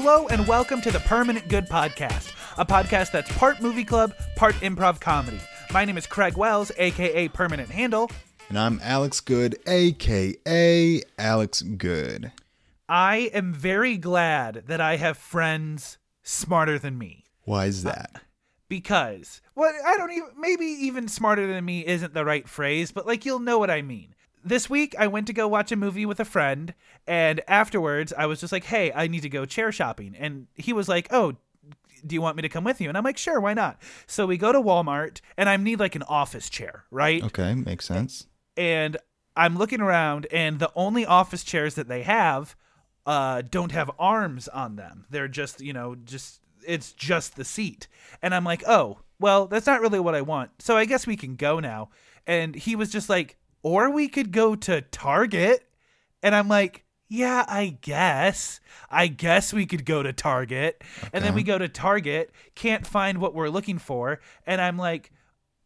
Hello and welcome to the Permanent Good Podcast, a podcast that's part movie club, part improv comedy. My name is Craig Wells, aka Permanent Handle. And I'm Alex Good, aka Alex Good. I am very glad that I have friends smarter than me. Why is that? Uh, because, well, I don't even, maybe even smarter than me isn't the right phrase, but like you'll know what I mean. This week, I went to go watch a movie with a friend, and afterwards, I was just like, hey, I need to go chair shopping. And he was like, oh, do you want me to come with you? And I'm like, sure, why not? So we go to Walmart, and I need like an office chair, right? Okay, makes sense. and I'm looking around, and the only office chairs that they have uh, don't have arms on them. They're just, you know, just it's just the seat. And I'm like, oh, well, that's not really what I want. So I guess we can go now. And he was just like, or we could go to Target. And I'm like, yeah, I guess. I guess we could go to Target. And then we go to Target, can't find what we're looking for. And I'm like,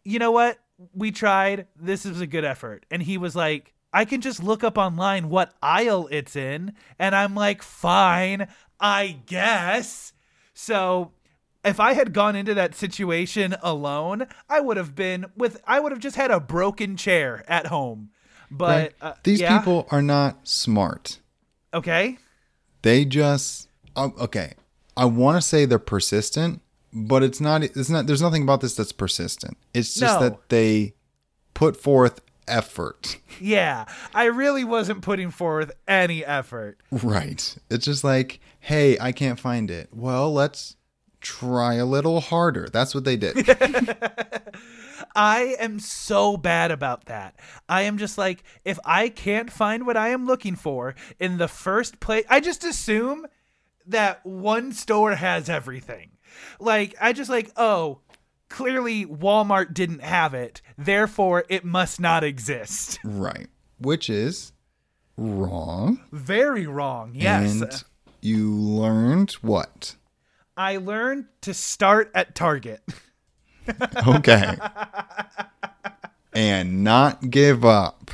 you know what? We tried. This is a good effort. And he was like, I can just look up online what aisle it's in. And I'm like, fine, I guess. So if I had gone into that situation alone, I would have been with, I would have just had a broken chair at home. But Right? uh, These yeah, people are not smart. okay. They just um, okay. I want to say they're persistent, but it's not. It's not. There's nothing about this that's persistent. It's just No. that they put forth effort. Yeah, I really wasn't putting forth any effort. Right. It's just like, hey, I can't find it. Well, let's try a little harder. That's what they did. I am so bad about that. I am just like, if I can't find what I am looking for in the first place, I just assume that one store has everything. Like, I just like, oh, clearly Walmart didn't have it, therefore it must not exist. right. Which is wrong. Very wrong. Yes. And you learned what? I learned to start at Target. Okay. and not give up.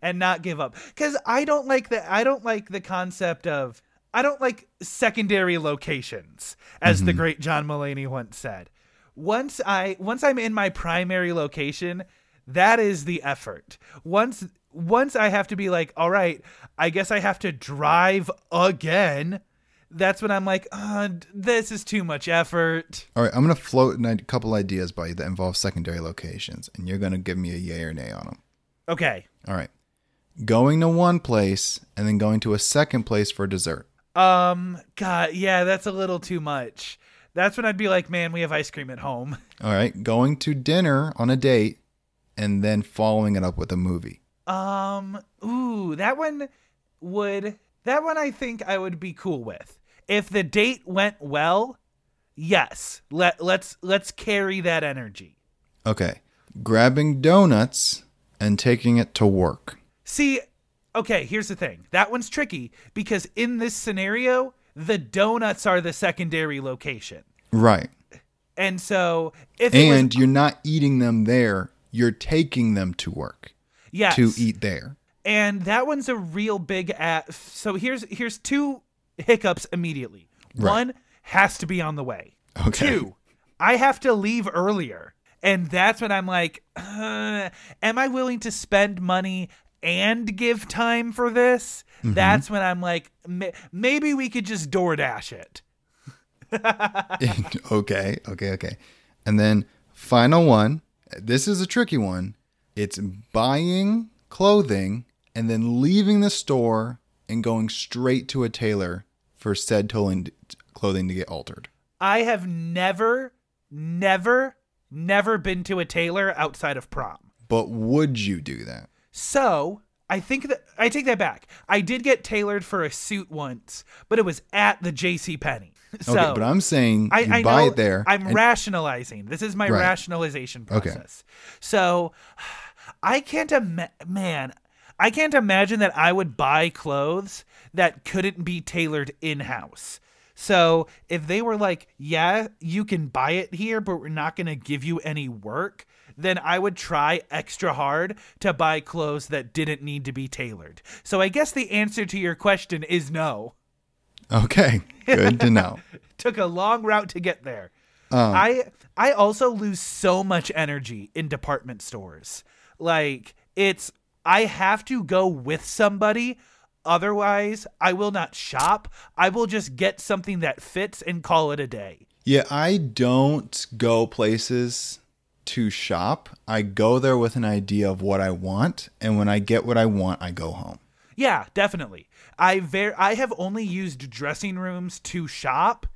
and not give up because i don't like the i don't like the concept of i don't like secondary locations as the mm-hmm. great john mulaney once said once i once i'm in my primary location that is the effort once once i have to be like all right i guess i have to drive again that's when i'm like uh, this is too much effort All right, I'm going to float a couple ideas by you that involve secondary locations, and you're going to give me a yay or nay on them. okay All right. Going to one place and then going to a second place for dessert. um god yeah that's a little too much that's when i'd be like man we have ice cream at home All right. Going to dinner on a date and then following it up with a movie. Um, ooh, that one would that one I think I would be cool with. If the date went well, yes. Let let's let's carry that energy. Okay. Grabbing donuts and taking it to work. See, okay, here's the thing. That one's tricky because in this scenario, the donuts are the secondary location. Right. And so if And was you're not eating them there, you're taking them to work yes, to eat there. and that one's a real big at so here's here's two hiccups immediately Right. one has to be on the way Okay. two i have to leave earlier and that's when i'm like uh, am i willing to spend money and give time for this Mm-hmm. that's when i'm like maybe we could just doordash it okay, okay, okay. And then final one. This is a tricky one. It's buying clothing and then leaving the store and going straight to a tailor for said tolling clothing to get altered. i have never never never been to a tailor outside of prom But would you do that? So I think that I take that back. I did get tailored for a suit once, but it was at the J.C. Penney. So okay, but I'm saying I, you I buy it there. I'm and- rationalizing. This is my Right. rationalization Okay. process. So I can't ima- man, I can't imagine that I would buy clothes that couldn't be tailored in house. So if they were like, "Yeah, you can buy it here, but we're not going to give you any work," then I would try extra hard to buy clothes that didn't need to be tailored. So I guess the answer to your question is no. Okay, good to know. Took a long route to get there. Uh, I I also lose so much energy in department stores. Like it's I have to go with somebody otherwise I will not shop. I will just get something that fits and call it a day. Yeah, I don't go places to shop. I go there with an idea of what I want, and when I get what I want, I go home. Yeah, definitely. I ver- I have only used dressing rooms to shop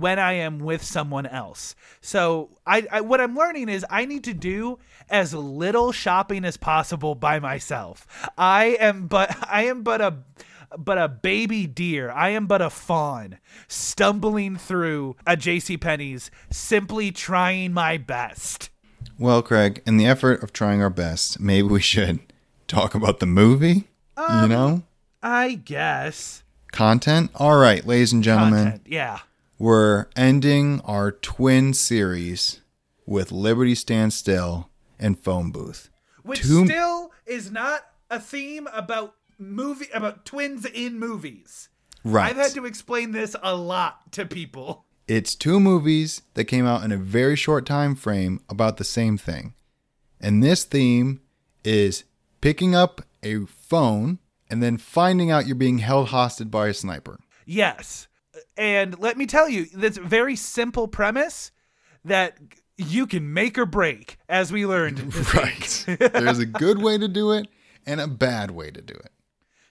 when I am with someone else. So I, I what I'm learning is I need to do as little shopping as possible by myself. I am but I am but a but a baby deer. I am but a fawn stumbling through a JC Penney's simply trying my best. Well, Craig, in the effort of trying our best, maybe we should talk about the movie. you um, know, I guess. content. All right, ladies and gentlemen, Content. Yeah. We're ending our twin series with Liberty Stand Still and Phone Booth. Which Two- still is not a theme about movie about twins in movies. Right. I've had to explain this a lot to people. It's two movies that came out in a very short time frame about the same thing. And this theme is picking up a phone and then finding out you're being held hostage by a sniper. Yes. And let me tell you, that's a very simple premise that you can make or break, as we learned. Right. There's a good way to do it and a bad way to do it.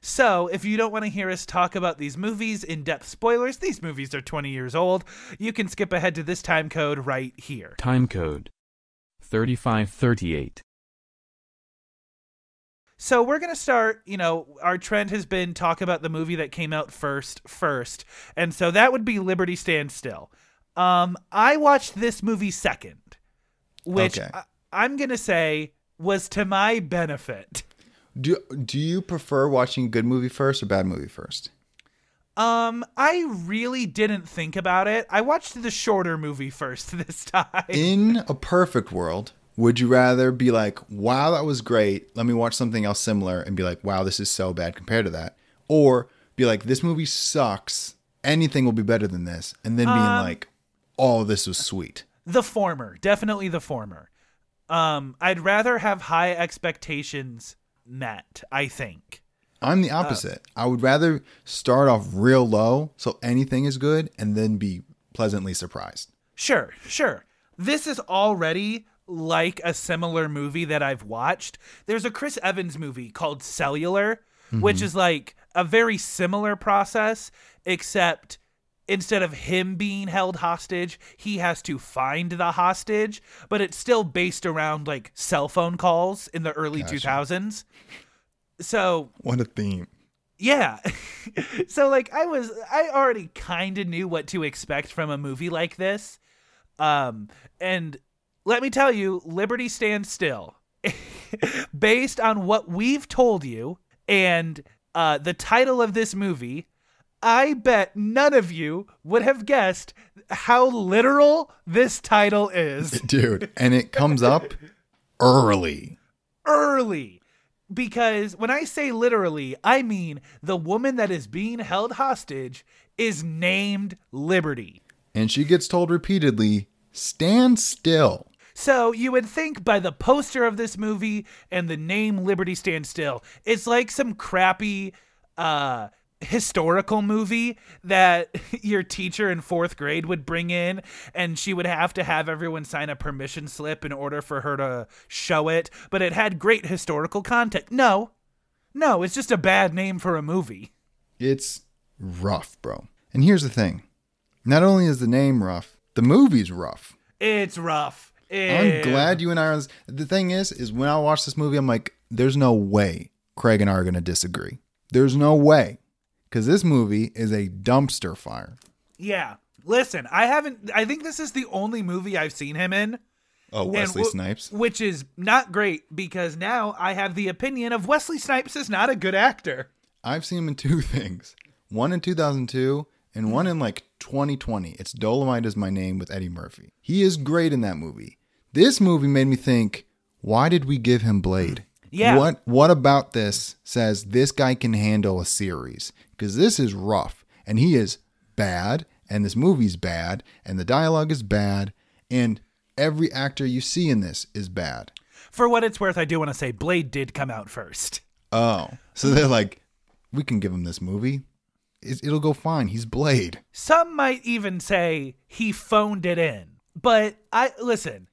So, if you don't want to hear us talk about these movies in depth spoilers, these movies are 20 years old, you can skip ahead to this time code right here. Time code 3538. So we're gonna start. You know, our trend has been talk about the movie that came out first, first, and so that would be Liberty Stand Still. Um, I watched this movie second, which Okay. I, I'm gonna say was to my benefit. Do do you prefer watching good movie first or bad movie first? Um, I really didn't think about it. I watched the shorter movie first this time. In a perfect world, would you rather be like, "Wow, that was great. Let me watch something else similar," and be like, "Wow, this is so bad compared to that," or be like, "This movie sucks. Anything will be better than this," and then being like, "Oh, this was sweet." The former, definitely the former. Um, I'd rather have high expectations met. I think. I'm the opposite. I would rather start off real low so anything is good and then be pleasantly surprised. Sure, sure. This is already like a similar movie that I've watched. There's a Chris Evans movie called Cellular, which is like a very similar process, except instead of him being held hostage, he has to find the hostage, but it's still based around like cell phone calls in the early 2000s. So What a theme. yeah. so like I was I already kind of knew what to expect from a movie like this. Um and let me tell you, Liberty stands still. Based on what we've told you and uh the title of this movie, I bet none of you would have guessed how literal this title is. Dude, and it comes up early. early. Because when I say literally, I mean the woman that is being held hostage is named Liberty. And she gets told repeatedly, stand still. So you would think by the poster of this movie and the name Liberty Stand Still, it's like some crappy uh historical movie that your teacher in fourth grade would bring in and she would have to have everyone sign a permission slip in order for her to show it but it had great historical content no. No it's just a bad name for a movie. It's rough, bro. And here's the thing. Not only is the name rough, the movie's rough. it's rough I'm glad you and I are. The thing is, is when I watch this movie, I'm like, there's no way Craig and I are going to disagree. There's no way. Because this movie is a dumpster fire. yeah listen i haven't i think this is the only movie i've seen him in Oh, Wesley Snipes. Which is not great because now I have the opinion of Wesley Snipes is not a good actor. I've seen him in two things one in 2002 and one in like 2020. It's Dolomite is My Name with Eddie Murphy. He is great in that movie. This movie made me think, why did we give him Blade? Yeah. What what about this says this guy can handle a series? Because this is rough. and he is bad, and this movie's bad, and the dialogue is bad, and every actor you see in this is bad. For what it's worth, I do want to say Blade did come out first. Oh, so they're like, we can give him this movie. It- It'll go fine. He's Blade. Some might even say he phoned it in. But I listen,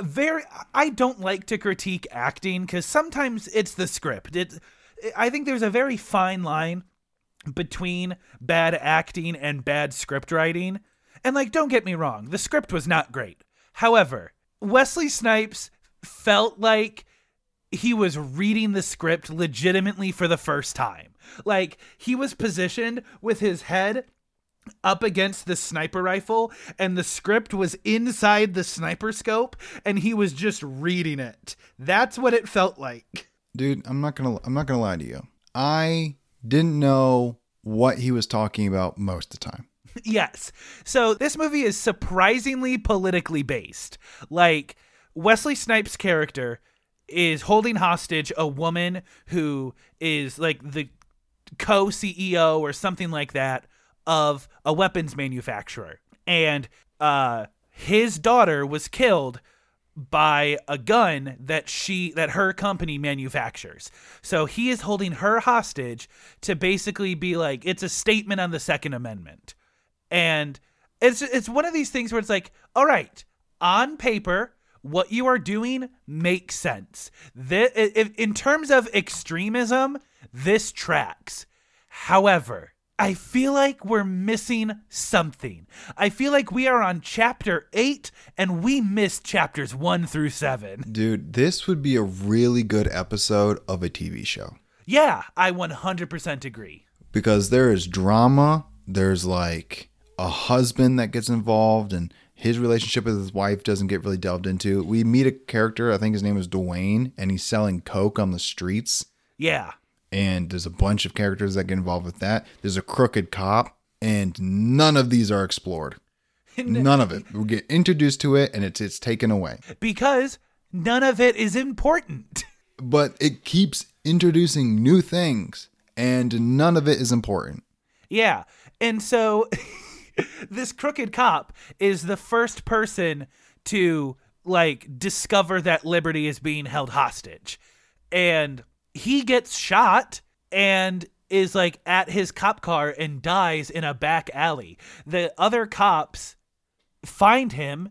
very I don't like to critique acting cuz sometimes it's the script. It I think there's a very fine line between bad acting and bad script writing. And like don't get me wrong, the script was not great. However, Wesley Snipes felt like he was reading the script legitimately for the first time. Like he was positioned with his head up against the sniper rifle and the script was inside the sniper scope and he was just reading it. That's what it felt like. Dude, I'm not gonna I'm not gonna lie to you. I didn't know what he was talking about most of the time. Yes. So this movie is surprisingly politically based. Like Wesley Snipes' character is holding hostage a woman who is like the co CEO or something like that of a weapons manufacturer. And uh his daughter was killed by a gun that she that her company manufactures. So he is holding her hostage to basically be like it's a statement on the second amendment. And it's it's one of these things where it's like, all right, on paper, what you are doing makes sense. This, in terms of extremism, this tracks. However, I feel like we're missing something. I feel like we are on chapter 8 and we missed chapters 1 through 7. Dude, this would be a really good episode of a TV show. Yeah, I 100% agree. Because there is drama, there's like a husband that gets involved and his relationship with his wife doesn't get really delved into. We meet a character, I think his name is Dwayne, and he's selling coke on the streets. Yeah. And there's a bunch of characters that get involved with that. There's a crooked cop, and none of these are explored. None of it. We get introduced to it, and it's it's taken away. Because none of it is important. But it keeps introducing new things, and none of it is important. Yeah. And so this crooked cop is the first person to like discover that Liberty is being held hostage. And he gets shot and is like at his cop car and dies in a back alley. The other cops find him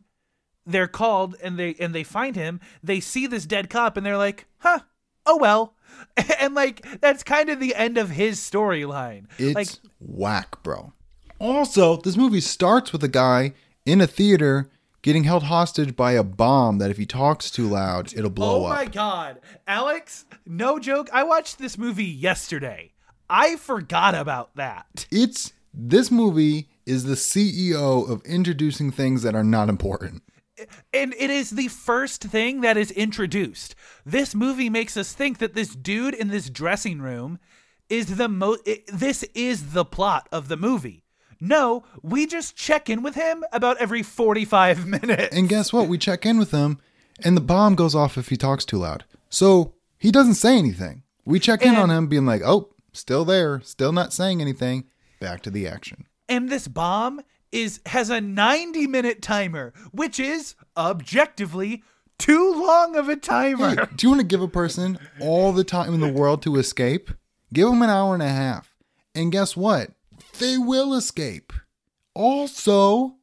they're called and they and they find him they see this dead cop and they're like huh oh well and like that's kind of the end of his storyline It's like whack, bro. Also, this movie starts with a guy in a theater getting held hostage by a bomb that if he talks too loud, it'll blow up. oh up. my god alex no joke i watched this movie yesterday i forgot about that It's this movie is the CEO of introducing things that are not important. and it is the first thing that is introduced. This movie makes us think that this dude in this dressing room is the mo this is the plot of the movie. No, we just check in with him about every 45 minutes. And guess what? We check in with him, and the bomb goes off if he talks too loud. So he doesn't say anything. We check in And- on him, being like, "Oh, still there, still not saying anything." Back to the action. And this bomb is has a 90 minute timer, which is objectively too long of a Hey, timer. do you want to give a person all the time in the world to escape? Give them an hour and a half, and guess what? They will escape. Also,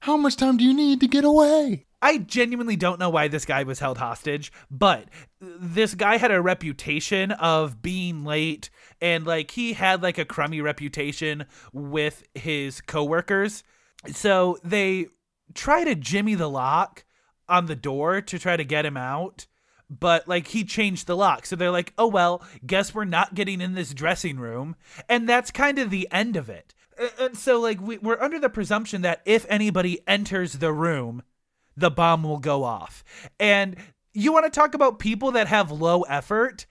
how much time do you need to get away? I genuinely don't know why this guy was held hostage, but this guy had a reputation of being late and like he had like a crummy reputation with his coworkers. So they try to jimmy the lock on the door to try to get him out, but like he changed the lock. So they're like, "Oh well, guess we're not getting in this dressing room." And that's kind of the end of it. And so like we, we're under the presumption that if anybody enters the room, the bomb will go off. And you want to talk about people that have low effort?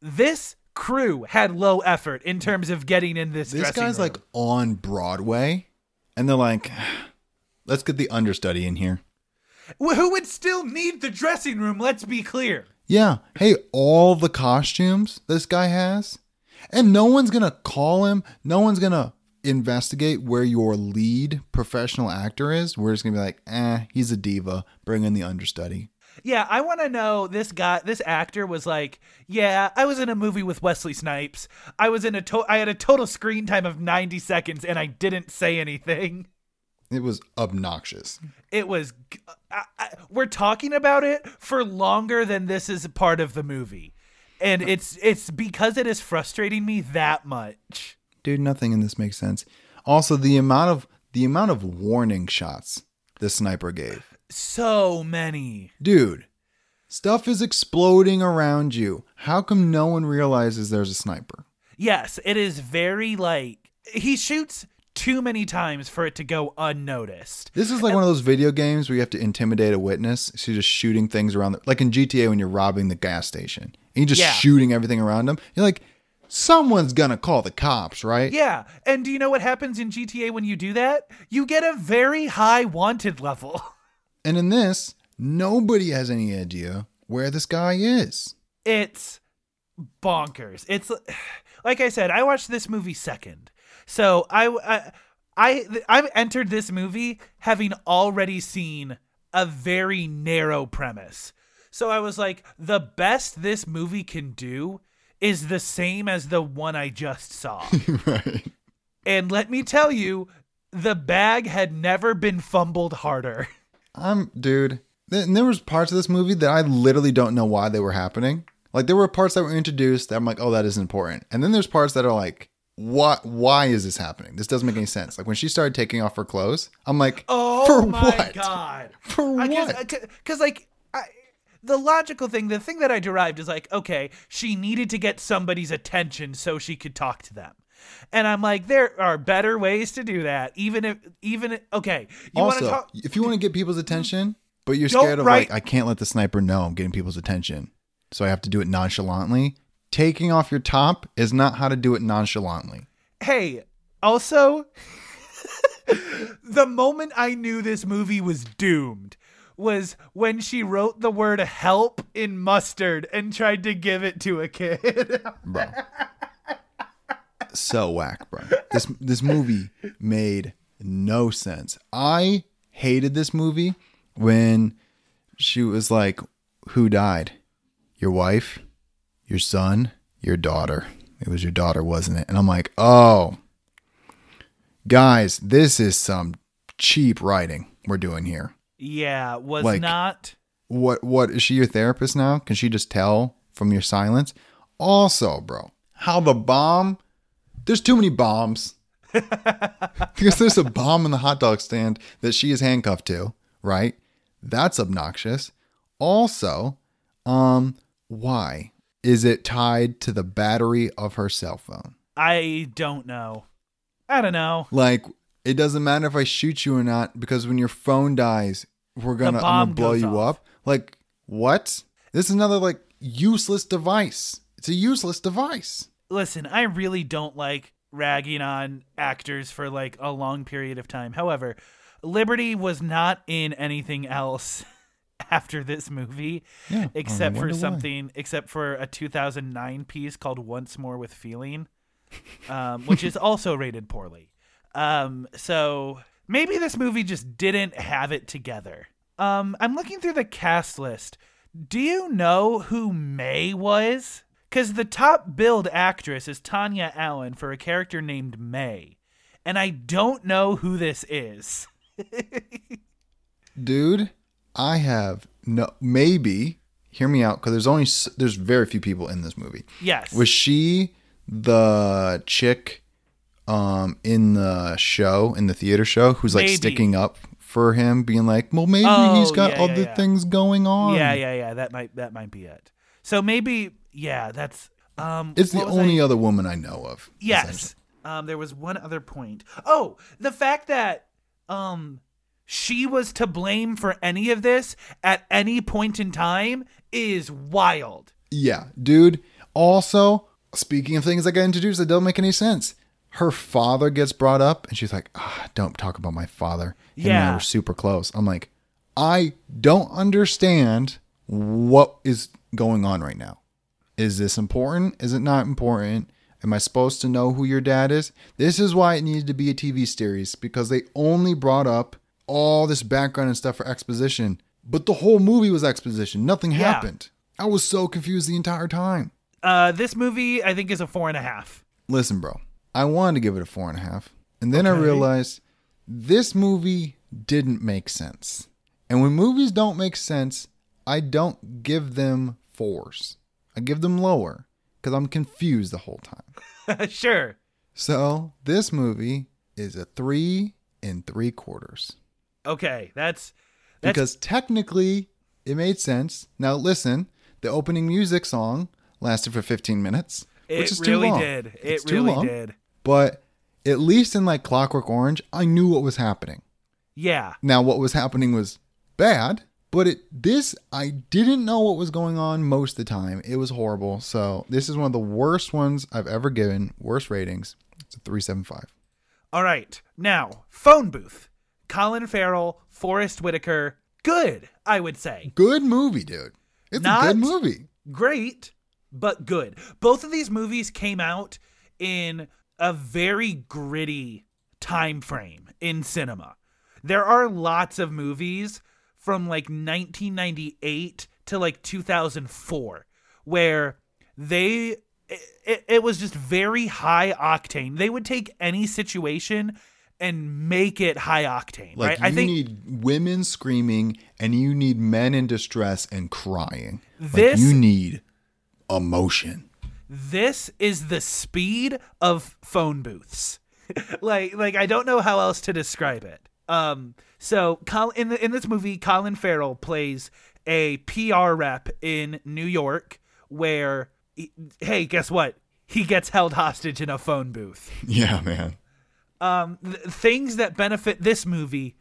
This crew had low effort in terms of getting in this. This guy's room. like on Broadway, and they're like, let's get the understudy in here. Wh- who would still need the dressing room? Let's be clear. Yeah. Hey, all the costumes this guy has, and no one's gonna call him. No one's gonna investigate where your lead professional actor is, we're just gonna be like, eh, he's a diva. Bring in the understudy. Yeah, I want to know this guy, this actor was like, yeah, I was in a movie with Wesley Snipes. I was in a to- I had a total screen time of 90 seconds and I didn't say anything. It was obnoxious. It was I, I, we're talking about it for longer than this is a part of the movie. And uh, it's it's because it is frustrating me that much. Dude, nothing in this makes sense. Also, the amount of the amount of warning shots the sniper gave. So many. Dude, stuff is exploding around you. How come no one realizes there's a sniper? Yes, it is very like he shoots too many times for it to go unnoticed. This is like one of those video games where you have to intimidate a witness. So you're just shooting things around, the, like in GTA when you're robbing the gas station and you're just Yeah. shooting everything around them. You're like, someone's gonna call the cops, right? Yeah, and do you know what happens in GTA when you do that? You get a very high wanted level. And in this, nobody has any idea where this guy is. It's bonkers. It's like I said, I watched this movie second. So I I I I've entered this movie having already seen a very narrow premise. So I was like, the best this movie can do is the same as the one I just saw. right. and let me tell you, the bag had never been fumbled harder. I'm, dude. And there was parts of this movie that I literally don't know why they were happening. Like there were parts that were introduced that I'm like, oh, that is important. And then there's parts that are like, what? Why is this happening? This doesn't make any sense. Like when she started taking off her clothes, I'm like, Oh for my what? god. For what? Because like I, the logical thing, the thing that I derived is like, okay, she needed to get somebody's attention so she could talk to them. And I'm like, there are better ways to do that. Even if, even if, okay, you want to also, talk? if you want to get people's attention, but you're scared of like, I can't let the sniper know I'm getting people's attention, so I have to do it nonchalantly. Taking off your top is not how to do it nonchalantly. Hey, also, the moment I knew this movie was doomed was when she wrote the word help in mustard and tried to give it to a kid. bro. so whack, bro. This this movie made no sense. I hated this movie when she was like, "Who died? Your wife, your son, your daughter. It was your daughter, wasn't it?" And I'm like, "Oh, guys, this is some cheap writing we're doing here." yeah, was Like- not. what what is she your therapist now? Can she just tell from your silence? Also, bro, how the bomb? There's too many bombs. because there's a bomb in the hot dog stand that she is handcuffed to, right? That's obnoxious. Also, um, why is it tied to the battery of her cell phone? I don't know. I don't know. Like, it doesn't matter if I shoot you or not because when your phone dies, we're gonna I'm gonna blow you off. up. Like, what? This is another like useless device. It's a useless device. Listen, I really don't like ragging on actors for like a long period of time. However, Liberty was not in anything else after this movie Yeah, except for wonder why. something except for a 2009 piece called Once More with Feeling, um, which is also rated poorly. Um, so maybe this movie just didn't have it together. Um, I'm looking through the cast list. Do you know who May was? Because the top billed actress is Tanya Allen for a character named May. And I don't know who this is. Dude, I have no maybe hear me out because there's only there's very few people in this movie. Yes. Was she the chick um in the show in the theater show who's like Maybe. sticking up for him being like well maybe Oh, he's got yeah, yeah, other yeah. things going on yeah, yeah, yeah. That might that might be it. So maybe yeah, that's um it's the only I- other woman i know of Yes. Um there was one other point. Oh, the fact that um she was to blame for any of this at any point in time is wild. yeah dude also speaking of things that got introduced that don't make any sense her father gets brought up and she's like ah, don't talk about my father him and I Yeah. were super close i'm like i don't understand what is going on right now is this important is it not important Am I supposed to know who your dad is? This is why it needed to be a TV series because they only brought up all this background and stuff for exposition, but the whole movie was exposition. Nothing Yeah. happened. I was so confused the entire time. Uh, this movie I think is a four and a half. Listen, bro, I wanted to give it a four and a half. And then I realized this movie didn't make sense. And when movies don't make sense, I don't give them fours. I give them lower because I'm confused the whole time. sure. So this movie is a three and three quarters. Okay, that's that's Because technically it made sense. Now listen, the opening music song lasted for 15 minutes, it which is too really long. did. It's It too really long. did. But at least in like Clockwork Orange, I knew what was happening. Yeah. Now what was happening was bad, but it this I didn't know what was going on most of the time. It was horrible. So this is one of the worst ones I've ever given. Worst ratings. It's a 375. All right. Now, phone booth. Colin Farrell, Forest Whitaker. Good, I would say. Good movie, dude. It's Not- a good movie. Great, but good. Both of these movies came out in a very gritty time frame in cinema. There are lots of movies from like 1998 to like 2004 where they it, it was just very high octane. They would take any situation and make it high octane, Like right? you need women screaming and you need men in distress and crying. This- like you need emotion. this is the speed of phone booths. like like I don't know how else to describe it. Um so Col- in the in this movie Colin Farrell plays a PR rep in New York where he- hey, guess what? He gets held hostage in a phone booth. Yeah, man. Um th- things that benefit this movie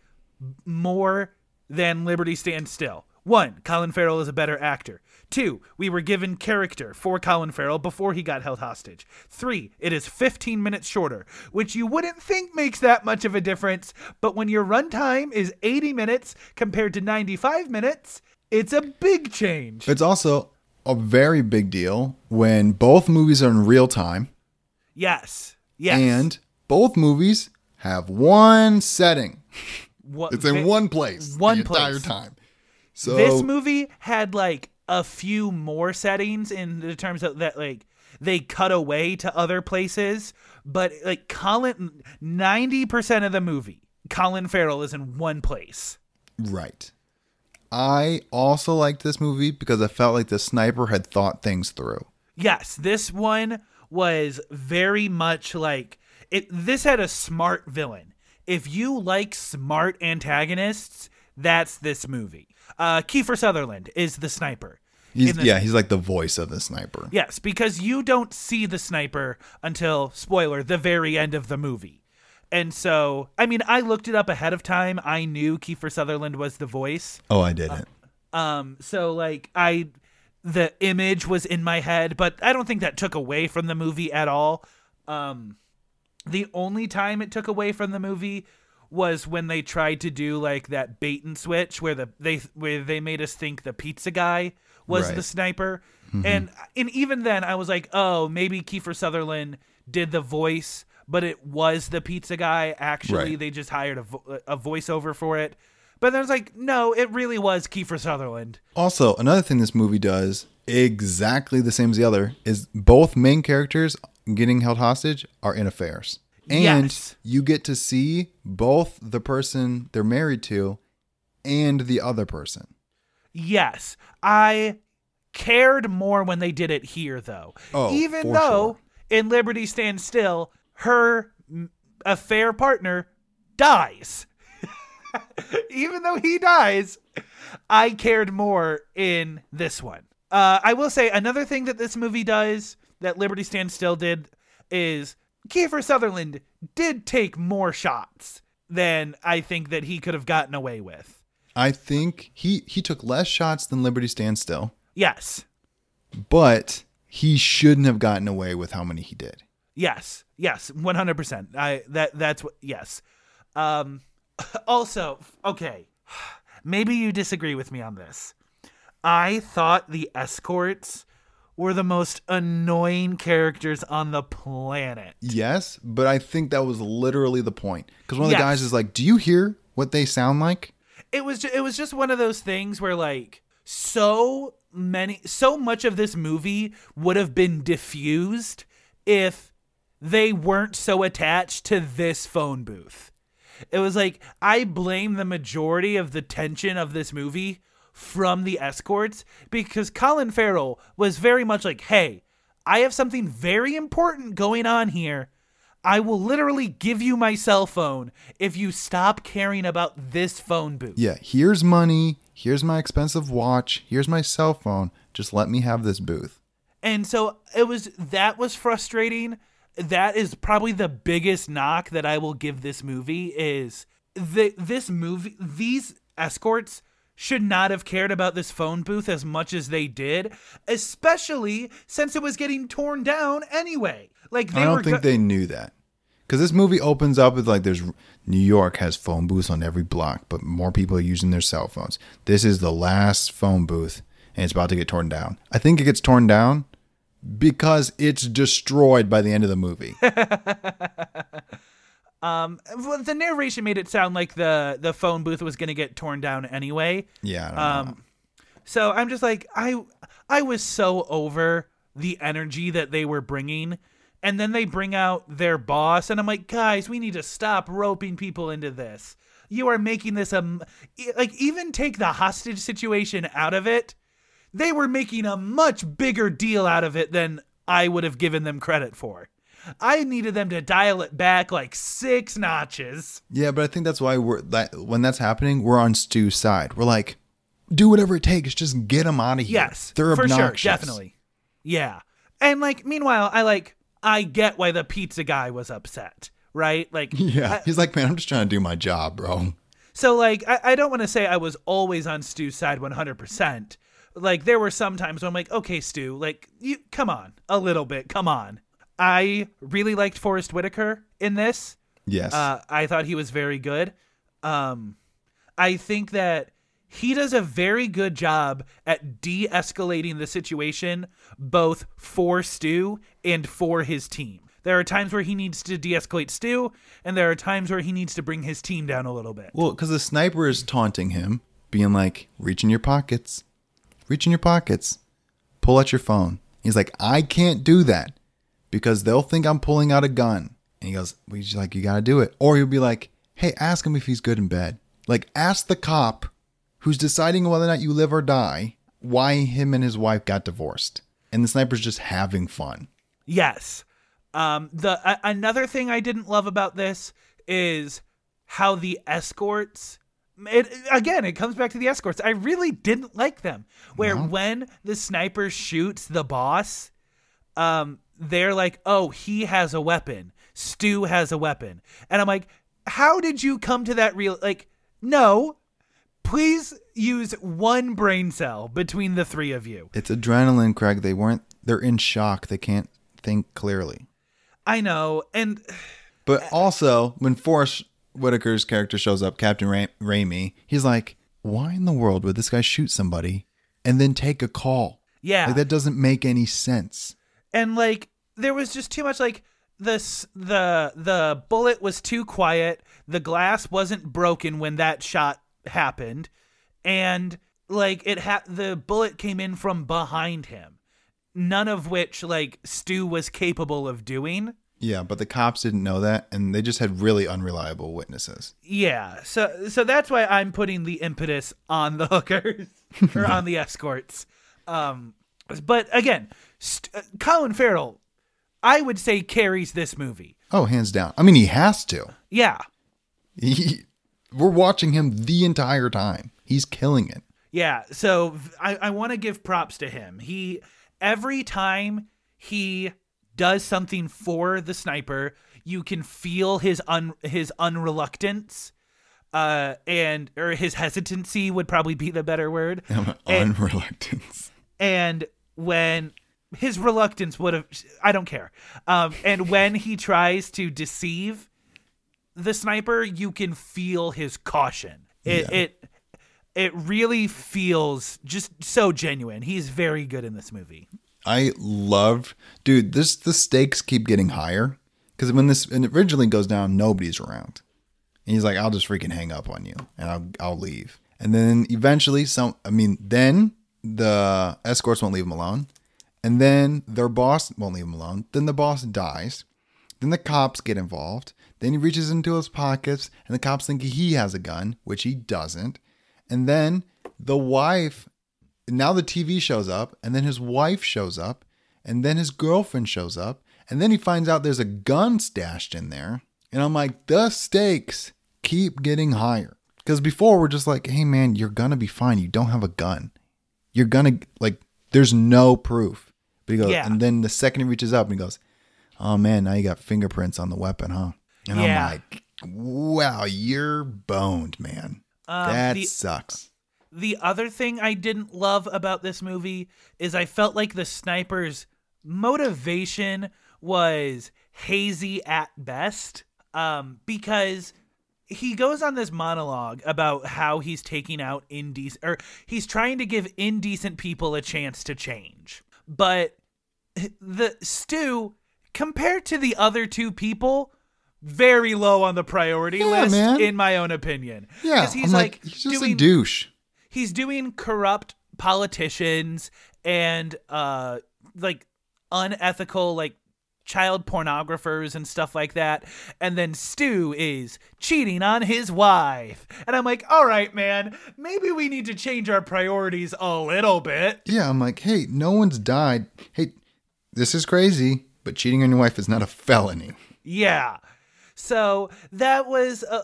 more than Liberty Stands Still. One, Colin Farrell is a better actor. Two, we were given character for Colin Farrell before he got held hostage. Three, it is 15 minutes shorter, which you wouldn't think makes that much of a difference, but when your runtime is 80 minutes compared to 95 minutes, it's a big change. It's also a very big deal when both movies are in real time Yes. Yes. and both movies have one setting. What- It's in vi- one place one the entire time. So this movie had like a few more settings in the terms of that like they cut away to other places but like colin 90% of the movie colin farrell is in one place Right. I also liked this movie because I felt like the sniper had thought things through. yes this one was very much like it this had a smart villain if you like smart antagonists that's this movie uh kiefer sutherland is the sniper He's, this yeah, he's like the voice of the sniper. Yes, because you don't see the sniper until spoiler the very end of the movie. And so, I mean, I looked it up ahead of time. I knew Kiefer Sutherland was the voice. Oh, I didn't. Um, so like I the image was in my head, but I don't think that took away from the movie at all. Um the only time it took away from the movie was when they tried to do like that bait and switch where the they where they made us think the pizza guy was Right. the sniper. Mm-hmm. And and even then I was like, "Oh, maybe Kiefer Sutherland did the voice, but it was the pizza guy. Actually, Right. they just hired a, vo- a voiceover for it." But then I was like, "No, it really was Kiefer Sutherland." Also, another thing this movie does exactly the same as the other is both main characters getting held hostage are in affairs. And Yes. you get to see both the person they're married to and the other person. Yes, I cared more when they did it here, though. Oh, Even though sure. in Liberty Stands Still, her affair partner dies. Even though he dies, I cared more in this one. Uh, I will say another thing that this movie does that Liberty Stands Still did is Kiefer Sutherland did take more shots than I think that he could have gotten away with. I think he he took less shots than Liberty Stands Still, Yes. but he shouldn't have gotten away with how many he did. Yes, yes, one hundred percent. I that that's what. Yes. Um. Also, okay, maybe you disagree with me on this. I thought the escorts were the most annoying characters on the planet. Yes, but I think that was literally the point. Because one of the Yes. guys is like, "Do you hear what they sound like?" It was ju- it was just one of those things where like so many so much of this movie would have been diffused if they weren't so attached to this phone booth. It was like I blame the majority of the tension of this movie from the escorts because Colin Farrell was very much like, "Hey, I have something very important going on here. I will literally give you my cell phone if you stop caring about this phone booth." Yeah, here's money. Here's my expensive watch. Here's my cell phone. Just let me have this booth. And so it was that was frustrating. That is probably the biggest knock that I will give this movie is the this movie these escorts should not have cared about this phone booth as much as they did, especially since it was getting torn down anyway. Like they I don't think go- they knew that. Because this movie opens up with like there's New York has phone booths on every block, but more people are using their cell phones. This is the last phone booth and it's about to get torn down. I think it gets torn down because it's destroyed by the end of the movie. um well, the narration made it sound like the the phone booth was going to get torn down anyway. yeah, don't know. Um, so I'm just like I I was so over the energy that they were bringing, and then they bring out their boss, and I'm like, guys, we need to stop roping people into this. You are making this a like even take the hostage situation out of it. They were making a much bigger deal out of it than I would have given them credit for. I needed them to dial it back like six notches. Yeah, but I think that's why we're that when that's happening, we're on Stu's side. We're like, do whatever it takes, just get them out of here. Yes, they're for obnoxious. sure, definitely. Yeah, and like meanwhile, I like I get why the pizza guy was upset, right? Like, Yeah, I- he's like, man, I'm just trying to do my job, bro. so like I, I don't want to say I was always on Stu's side 100. percent Like there were some times when I'm like, okay, Stu, like you come on a little bit, come on. I really liked Forest Whitaker in this. Yes, Uh, I thought he was very good. Um, I think that he does a very good job at de escalating the situation, both for Stu and for his team. There are times where he needs to de escalate Stu, and there are times where he needs to bring his team down a little bit. Well, because the sniper is taunting him, being like, reach in your pockets, reach in your pockets, pull out your phone. He's like, I can't do that because they'll think I'm pulling out a gun. And he goes, well, he's like, you got to do it. Or he'll be like, hey, ask him if he's good in bed. Like, ask the cop who's deciding whether or not you live or die why him and his wife got divorced. And the sniper's just having fun. Yes. Um, the a another thing I didn't love about this is how the escorts. It, again, it comes back to the escorts. I really didn't like them. Where No? when the sniper shoots the boss, um, they're like, "Oh, he has a weapon. Stu has a weapon," and I'm like, "How did you come to that real? Like, no, please use one brain cell between the three of you." It's adrenaline, Craig. They weren't, they're in shock. They can't think clearly. I know, and But also, when Forest Whitaker's character shows up, Captain Ra- Ramey, he's like, why in the world would this guy shoot somebody and then take a call? yeah, Like, that doesn't make any sense. And like there was just too much like this the the bullet was too quiet the glass wasn't broken when that shot happened and like it had the bullet came in from behind him none of which like stu was capable of doing Yeah, but the cops didn't know that, and they just had really unreliable witnesses. yeah so so that's why i'm putting the impetus on the hookers or on the escorts um but again St- uh, colin farrell i would say carries this movie Oh, hands down. I mean, he has to. yeah He, we're watching him the entire time. He's killing it. Yeah, so I want to give props to him. He every time he does something for the sniper, you can feel his un his unreluctance, uh, and or his hesitancy would probably be the better word. And- Unreluctance. and when his reluctance would have i don't care um and when he tries to deceive the sniper you can feel his caution it Yeah. it it really feels just so genuine he's very good in this movie I love dude. This the stakes keep getting higher because when this and originally goes down, nobody's around, and he's like, "I'll just freaking hang up on you and I'll I'll leave." And then eventually, some. I mean, then the escorts won't leave him alone, and then their boss won't leave him alone. Then the boss dies. Then the cops get involved. Then he reaches into his pockets, and the cops think he has a gun, which he doesn't. And then the wife, now the TV shows up, and then his wife shows up, and then his girlfriend shows up, and then he finds out there's a gun stashed in there. And I'm like, the stakes keep getting higher. Because before we're just like, hey man, you're gonna be fine. You don't have a gun. You're gonna like, there's no proof. But he goes, Yeah. and then the second he reaches up, and he goes, oh man, now you got fingerprints on the weapon, huh? And Yeah. I'm like, wow, you're boned, man. Um, that the- sucks. The other thing I didn't love about this movie is I felt like the sniper's motivation was hazy at best. Um, because he goes on this monologue about how he's taking out indecent or he's trying to give indecent people a chance to change. But the Stu, compared to the other two people, very low on the priority Yeah, list, man. in my own opinion. Yeah, 'Cause he's I'm like, he's just doing a douche. he's doing corrupt politicians and uh like unethical like child pornographers and stuff like that and then Stu is cheating on his wife and I'm like all right man maybe we need to change our priorities a little bit Yeah, I'm like, hey, no one's died. Hey, this is crazy, but cheating on your wife is not a felony. yeah so that was uh,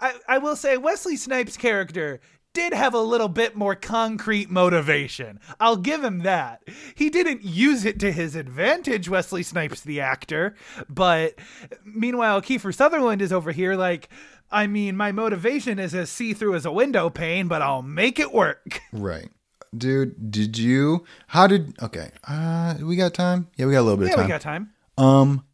I, I will say wesley snipes character did have a little bit more concrete motivation i'll give him that he didn't use it to his advantage wesley snipes the actor but meanwhile kiefer sutherland is over here like i mean my motivation is as see-through as a window pane but i'll make it work Right. Dude, did you how did okay. Uh we got time? Yeah, we got a little bit yeah of we time. got time Um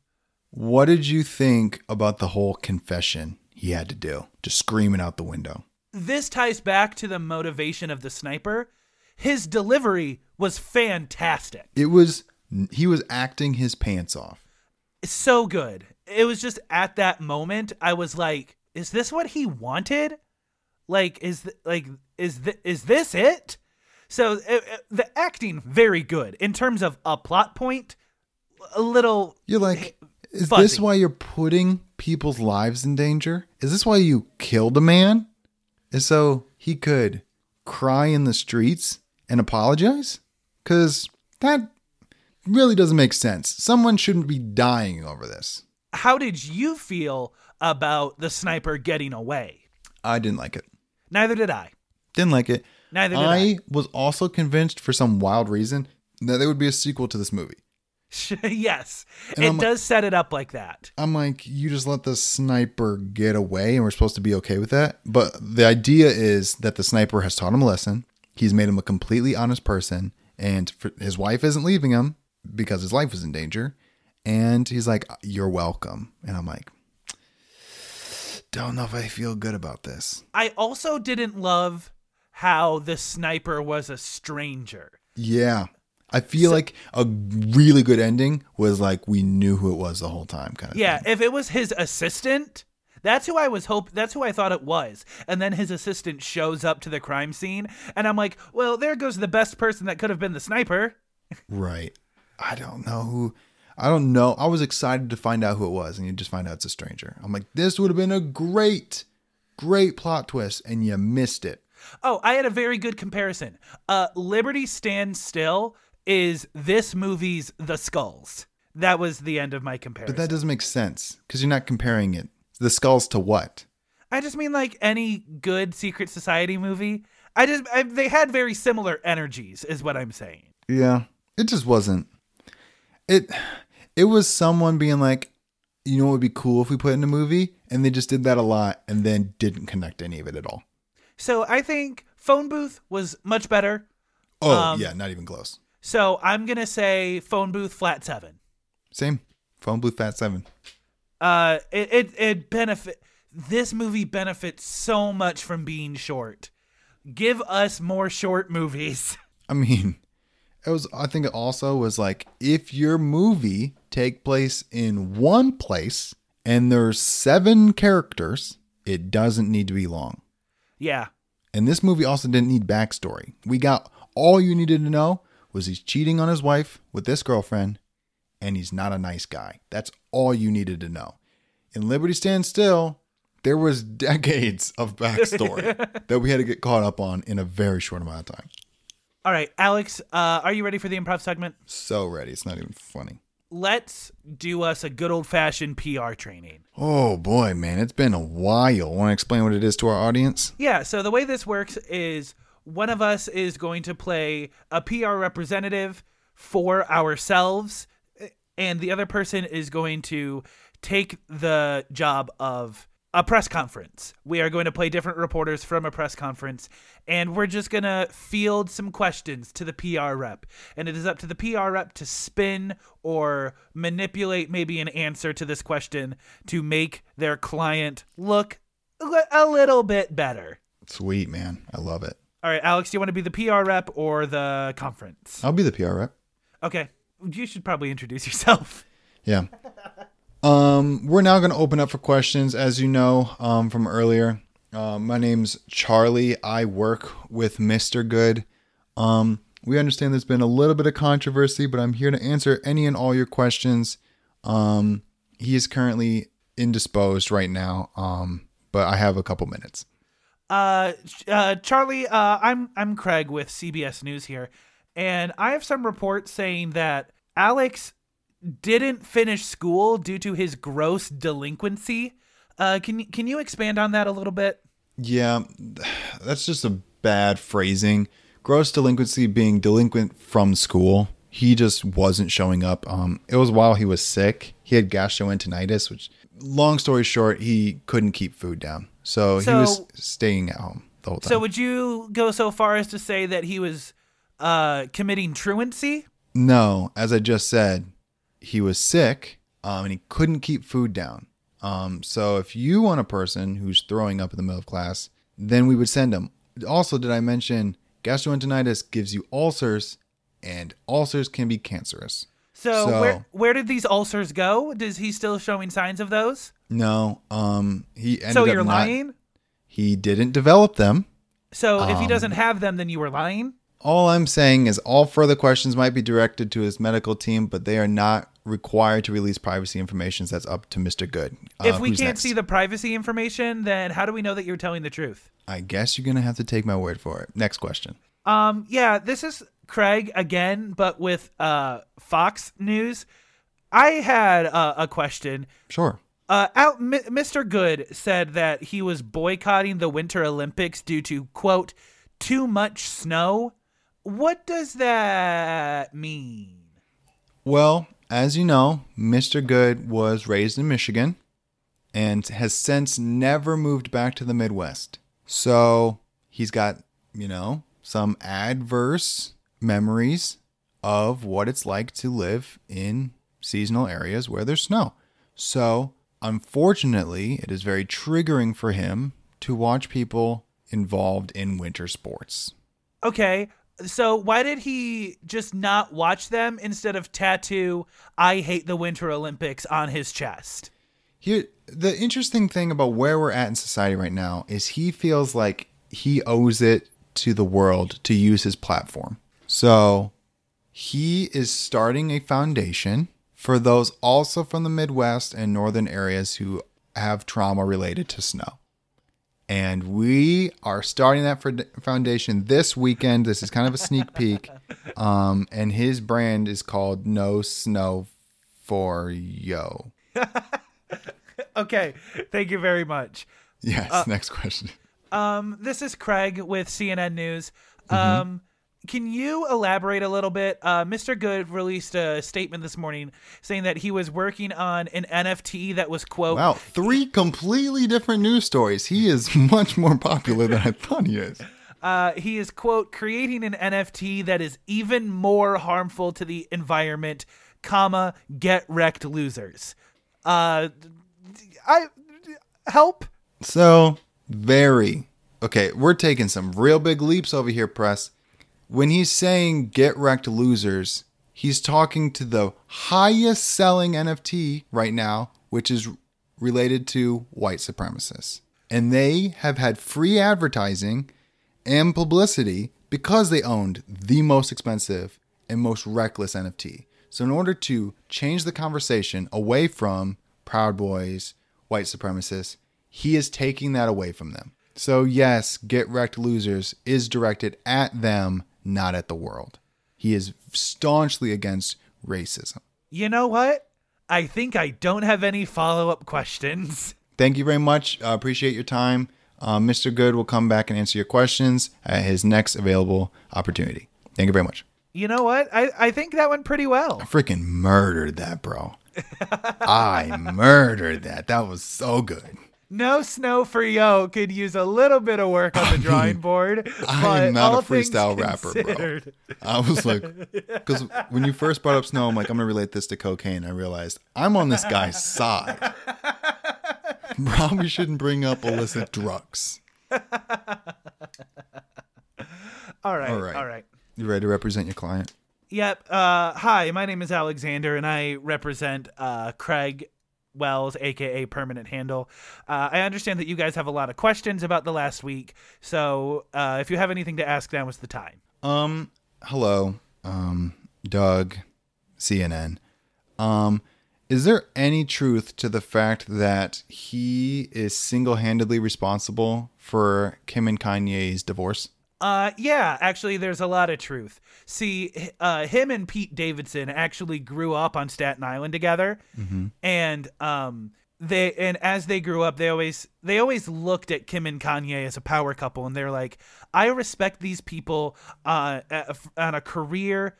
what did you think about the whole confession he had to do? Just screaming out the window. this ties back to the motivation of the sniper his delivery was fantastic It was he was acting his pants off. so good. It was just at that moment I was like, is this what he wanted? Like is th- like is th- is this it? So uh, uh, the acting very good in terms of a plot point. A little You're like, is this why you're putting people's lives in danger? Is this why you killed a man? Is so he could cry in the streets and apologize? Because that really doesn't make sense. Someone shouldn't be dying over this. how did you feel about the sniper getting away? I didn't like it. Neither did I. Didn't like it. Neither did I. I was also convinced for some wild reason that there would be a sequel to this movie. yes. And it I'm- does set it up like that. I'm like, you just let the sniper get away, and we're supposed to be okay with that. But the idea is that the sniper has taught him a lesson. He's made him a completely honest person, and for, his wife isn't leaving him because his life is in danger. And he's like, "You're welcome." And I'm like, don't know if I feel good about this. I also didn't love how the sniper was a stranger. Yeah. I feel like a really good ending was like we knew who it was the whole time, kind of. Yeah, thing. if it was his assistant, that's who I was hope that's who I thought it was. And then his assistant shows up to the crime scene and I'm like, "Well, there goes the best person that could have been the sniper." Right. I don't know who. I don't know. I was excited to find out who it was, and you just find out it's a stranger. I'm like, this would have been a great, great plot twist, and you missed it. Oh, I had a very good comparison. Uh Liberty Stands Still is this movie's The Skulls. That was the end of my comparison. But that doesn't make sense because you're not comparing it. The skulls to what? I just mean like any good secret society movie. I just I, they had very similar energies is what I'm saying. Yeah. It just wasn't. It. It was someone being like, you know what would be cool if we put in a movie, and they just did that a lot, and then didn't connect any of it at all. So I think Phone Booth was much better. Oh Um, yeah, not even close. So I'm gonna say Phone Booth flat seven. Same. Phone Booth flat Seven. Uh, it it, it benefit this movie benefits so much from being short. Give us more short movies. I mean, it was I think it also was like if your movie take place in one place and there's seven characters, it doesn't need to be long. Yeah. And this movie also didn't need backstory. We got all you needed to know was he's cheating on his wife with this girlfriend and he's not a nice guy. That's all you needed to know. In Liberty Stand Still, there was decades of backstory that we had to get caught up on in a very short amount of time. All right, Alex, uh, are you ready for the improv segment? So ready. It's not even funny. Let's do us a good old fashioned PR training. Oh boy, man, it's been a while. Want to explain what it is to our audience? Yeah, so the way this works is one of us is going to play a PR representative for ourselves, eh, and the other person is going to take the job of a press conference. We are going to play different reporters from a press conference, and we're just going to field some questions to the PR rep. And it is up to the PR rep to spin or manipulate maybe an answer to this question to make their client look a little bit better. Sweet, man. I love it. All right, Alex, do you want to be the PR rep or the conference? I'll be the PR rep. Okay. You should probably introduce yourself. Yeah. Um, we're now going to open up for questions. As you know um, from earlier, uh, my name's Charlie. I work with Mr. Good. Um, we understand there's been a little bit of controversy, but I'm here to answer any and all your questions. Um, he is currently indisposed right now, um, but I have a couple minutes. Uh, uh, Charlie, uh, I'm I'm Craig with CBS News here, and I have some reports saying that Alex didn't finish school due to his gross delinquency. Uh, can can you expand on that a little bit? Yeah, that's just a bad phrasing. Gross delinquency being delinquent from school. He just wasn't showing up. Um, it was while he was sick. He had gastroenteritis, which, long story short, he couldn't keep food down. So, So- he was staying at home the whole time. So would you go so far as to say that he was uh committing truancy? No, as I just said, he was sick um, and he couldn't keep food down. Um, so if you want a person who's throwing up in the middle of class, then we would send him. Also, did I mention gastroenteritis gives you ulcers, and ulcers can be cancerous. So, So- where where did these ulcers go? Is he still showing signs of those? No, um, he ended so you're not- lying? He didn't develop them. So if he Um, doesn't have them, then you were lying? All I'm saying is all further questions might be directed to his medical team, but they are not required to release privacy information. That's up to Mr. Good. Uh, if we can't next? see the privacy information, then how do we know that you're telling the truth? I guess you're gonna have to take my word for it. Next question. Um, yeah, this is Craig again, but with uh Fox News. I had uh, a question. Sure. Uh, out, M- Mr. Good said that he was boycotting the Winter Olympics due to quote too much snow. What does that mean? Well, as you know, Mr. Good was raised in Michigan and has since never moved back to the Midwest. So he's got, you know, some adverse memories of what it's like to live in seasonal areas where there's snow. So, unfortunately, it is very triggering for him to watch people involved in winter sports. Okay, so why did he just not watch them instead of tattoo "I hate the Winter Olympics" on his chest? Here, the interesting thing about where we're at in society right now is he feels like he owes it to the world to use his platform. So he is starting a foundation for those also from the Midwest and northern areas who have trauma related to snow. And we are starting that for foundation this weekend. This is kind of a sneak peek. Um, and his brand is called No Snow for Yo. Okay, thank you very much. Yes. next question. Um, this is Craig with CNN News. Mm-hmm. Can you elaborate a little bit? Uh, Mr. Good released a statement this morning saying that he was working on an NFT that was quote Wow, three completely different news stories. He is much more popular than I thought he is. uh, he is quote creating an NFT that is even more harmful to the environment, comma get wrecked losers. Uh, I help. So, very okay. We're taking some real big leaps over here, press. When he's saying get wrecked losers, he's talking to the highest selling NFT right now, which is related to white supremacists. And they have had free advertising and publicity because they owned the most expensive and most reckless NFT. So, in order to change the conversation away from Proud Boys, white supremacists, he is taking that away from them. So, yes, Get Wrecked Losers is directed at them, not at the world. He is staunchly against racism. You know what? I think I don't have any follow up questions. Thank you very much. Uh, appreciate your time. Uh, Mr. Good will come back and answer your questions at his next available opportunity. Thank you very much. You know what? I, I think that went pretty well. I freaking murdered that, bro. I murdered that. That was so good. No Snow for Yo could use a little bit of work on the drawing board. I am not a freestyle rapper, bro. I was like, because when you first brought up Snow, I'm like, I'm gonna relate this to cocaine. I realized I'm on this guy's side. Probably shouldn't bring up illicit drugs. all right, all right, all right. You ready to represent your client? Yep. Uh, hi, my name is Alexander, and I represent uh, Craig Wells, aka Permanent Handle. Uh, I understand that you guys have a lot of questions about the last week, so uh, if you have anything to ask, now is the time. Um, hello, um, Doug, CNN. Um, is there any truth to the fact that he is single-handedly responsible for Kim and Kanye's divorce? Uh, yeah, actually, there's a lot of truth. See, uh, him and Pete Davidson actually grew up on Staten Island together, mm-hmm. and um, they and as they grew up, they always they always looked at Kim and Kanye as a power couple, and they're like, I respect these people uh, on a career,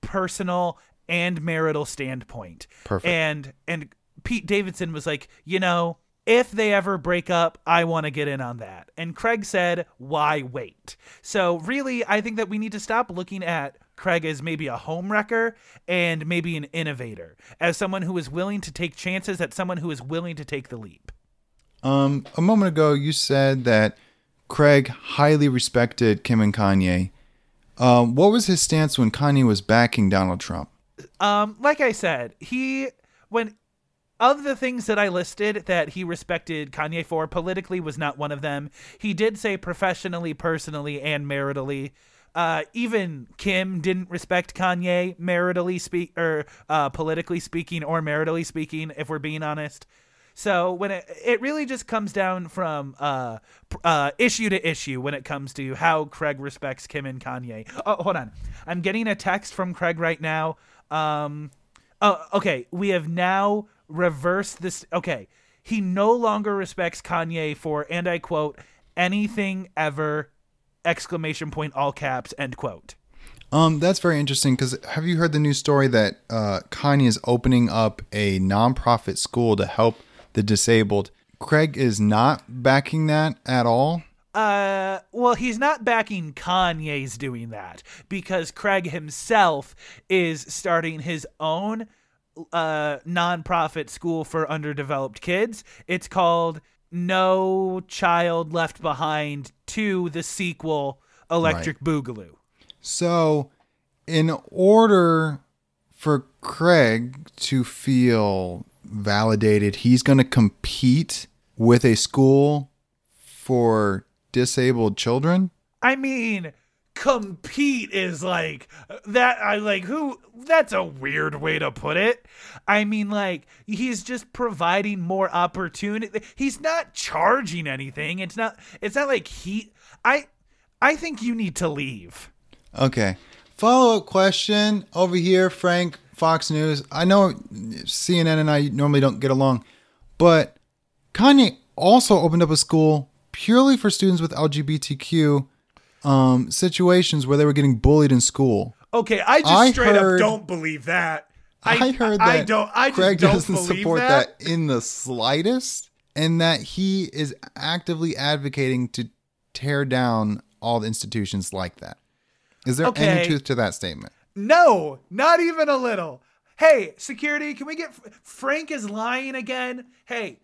personal, and marital standpoint. Perfect. And and Pete Davidson was like, you know, if they ever break up, I want to get in on that. And Craig said, why wait? So, really, I think that we need to stop looking at Craig as maybe a home wrecker and maybe an innovator, as someone who is willing to take chances, at someone who is willing to take the leap. Um, a moment ago, you said that Craig highly respected Kim and Kanye. Um, what was his stance when Kanye was backing Donald Trump? Um, like I said, he when of the things that I listed that he respected Kanye for, politically was not one of them. He did say professionally, personally, and maritally. Uh, even Kim didn't respect Kanye maritally speak or uh, politically speaking or maritally speaking, if we're being honest. So when it it really just comes down from uh, uh, issue to issue when it comes to how Craig respects Kim and Kanye. Oh, hold on, I'm getting a text from Craig right now. Um, oh, okay, we have now reverse this. Okay, he no longer respects Kanye for, and I quote, anything ever! Exclamation point, all caps, end quote. Um, that's very interesting because have you heard the news story that uh, Kanye is opening up a nonprofit school to help the disabled? Craig is not backing that at all. Uh, well, he's not backing Kanye's doing that because Craig himself is starting his own uh, nonprofit school for underdeveloped kids. It's called No Child Left Behind to the sequel Electric right. Boogaloo. So, in order for Craig to feel validated, he's going to compete with a school for disabled children? I mean, compete is like that i like who that's a weird way to put it. I mean like he's just providing more opportunity he's not charging anything. It's not it's not like he i i think you need to leave. Okay. Follow-up question over here frank fox news. I know cnn and i normally don't get along but kanye also opened up a school purely for students with lgbtq um, situations where they were getting bullied in school. Okay, I just I straight heard, up don't believe that. I, I heard that I don't. I Craig don't doesn't support that. that in the slightest, and that he is actively advocating to tear down all the institutions like that. Is there okay. any truth to that statement? No, not even a little. Hey, security, can we get Frank is lying again? Hey,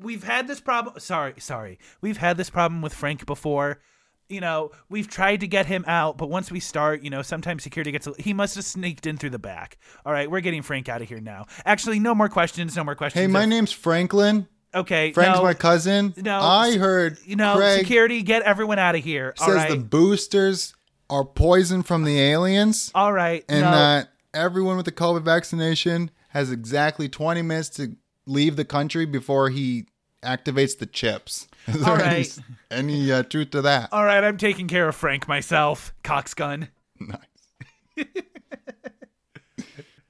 we've had this problem. Sorry, sorry. We've had this problem with Frank before you know, we've tried to get him out, but once we start, you know, sometimes security gets. He must have sneaked in through the back. All right, we're getting Frank out of here now. Actually, no more questions. No more questions. Hey, my If- name's Franklin. Okay, Frank's no, my cousin. no, I heard You know, Craig security, get everyone out of here. All says right, the boosters are poison from the aliens all right. and no. that everyone with the COVID vaccination has exactly 20 minutes to leave the country before he activates the chips. Is All there any, any uh, truth to that? all right, I'm taking care of Frank myself. Coxgun. Nice.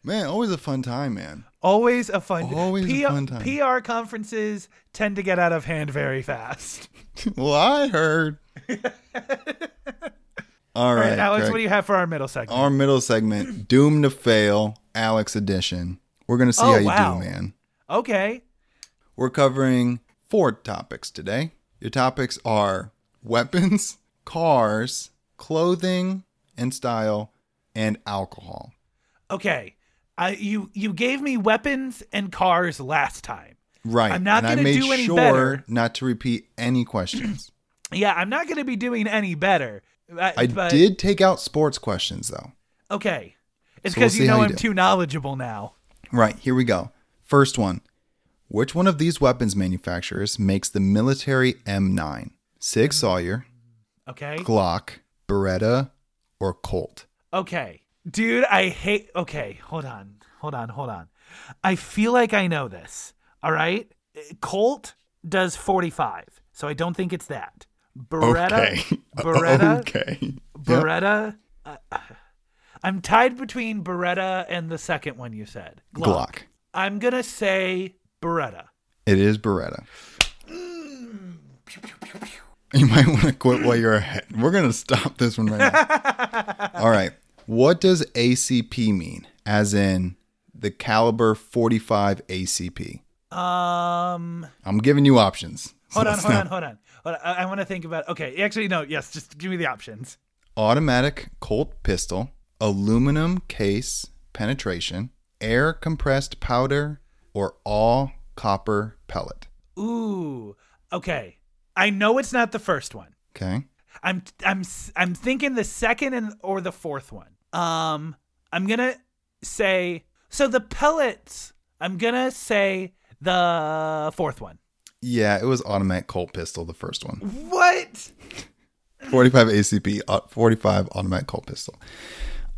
man, always a fun time, man. Always a fun. Always a fun time. PR conferences tend to get out of hand very fast. well, I heard. All All right, right, Alex, Craig. what do you have for our middle segment? Our middle segment, Doomed to Fail, Alex edition. We're going to see Oh, how you wow. do, man. okay. We're covering four topics today. Your topics are weapons, cars, clothing and style, and alcohol. Okay. I, you you gave me weapons and cars last time. Right. I'm not and I gonna made do any sure better. not to repeat any questions. Yeah, I'm not going to be doing any better. Uh, I but- did take out sports questions though. Okay. It's So we'll because you know you I'm do. too knowledgeable now. Right, here we go. First one. Which one of these weapons manufacturers makes the military M9? Sig Sauer, Okay. Glock, Beretta, or Colt? Okay. Dude, I hate. Okay, hold on. Hold on. Hold on. I feel like I know this. All right. Colt does 45, so I don't think it's that. Beretta. okay. Beretta. okay. Yep. Beretta. Uh, I'm tied between Beretta and the second one you said. Glock. I'm going to say Beretta. It is Beretta. You might want to quit while you're ahead. We're going to stop this one right now. All right. What does ACP mean? As in the caliber 45 ACP. Um. I'm giving you options. So Hold on, hold not on, hold on. Hold on. I, I want to think about. Okay, actually, no. Yes, just give me the options. Automatic Colt pistol, aluminum case penetration, air compressed powder, or all copper pellet. Ooh. Okay. I know it's not the first one. Okay. I'm I'm I'm thinking the second and or the fourth one. Um, I'm gonna say so the pellets. I'm gonna say the fourth one. Yeah, it was automatic Colt pistol, the first one. What? 45 ACP, uh, 45 automatic Colt pistol.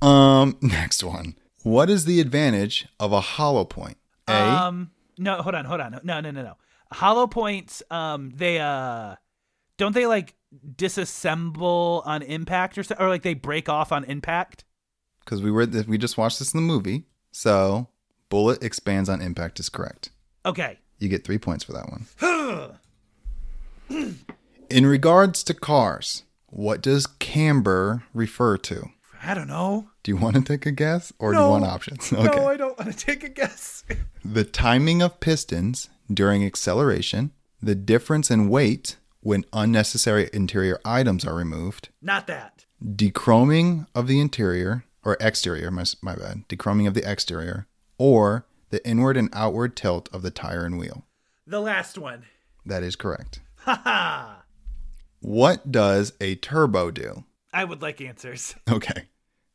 Um, next one. What is the advantage of a hollow point? A. Um, no, hold on, hold on. No, no, no, no. Hollow points. Um, they uh, don't they like disassemble on impact or so, or like they break off on impact? Because we were we just watched this in the movie, so bullet expands on impact is correct. Okay. You get three points for that one. In regards to cars, what does camber refer to? I don't know. Do you want to take a guess or do you want options? Okay. No, I don't want to take a guess. The timing of pistons during acceleration, the difference in weight when unnecessary interior items are removed, Not that. dechroming of the interior or exterior, my, my bad, dechroming of the exterior, or the inward and outward tilt of the tire and wheel. The last one. That is correct. Ha ha. What does a turbo do? I would like answers. Okay.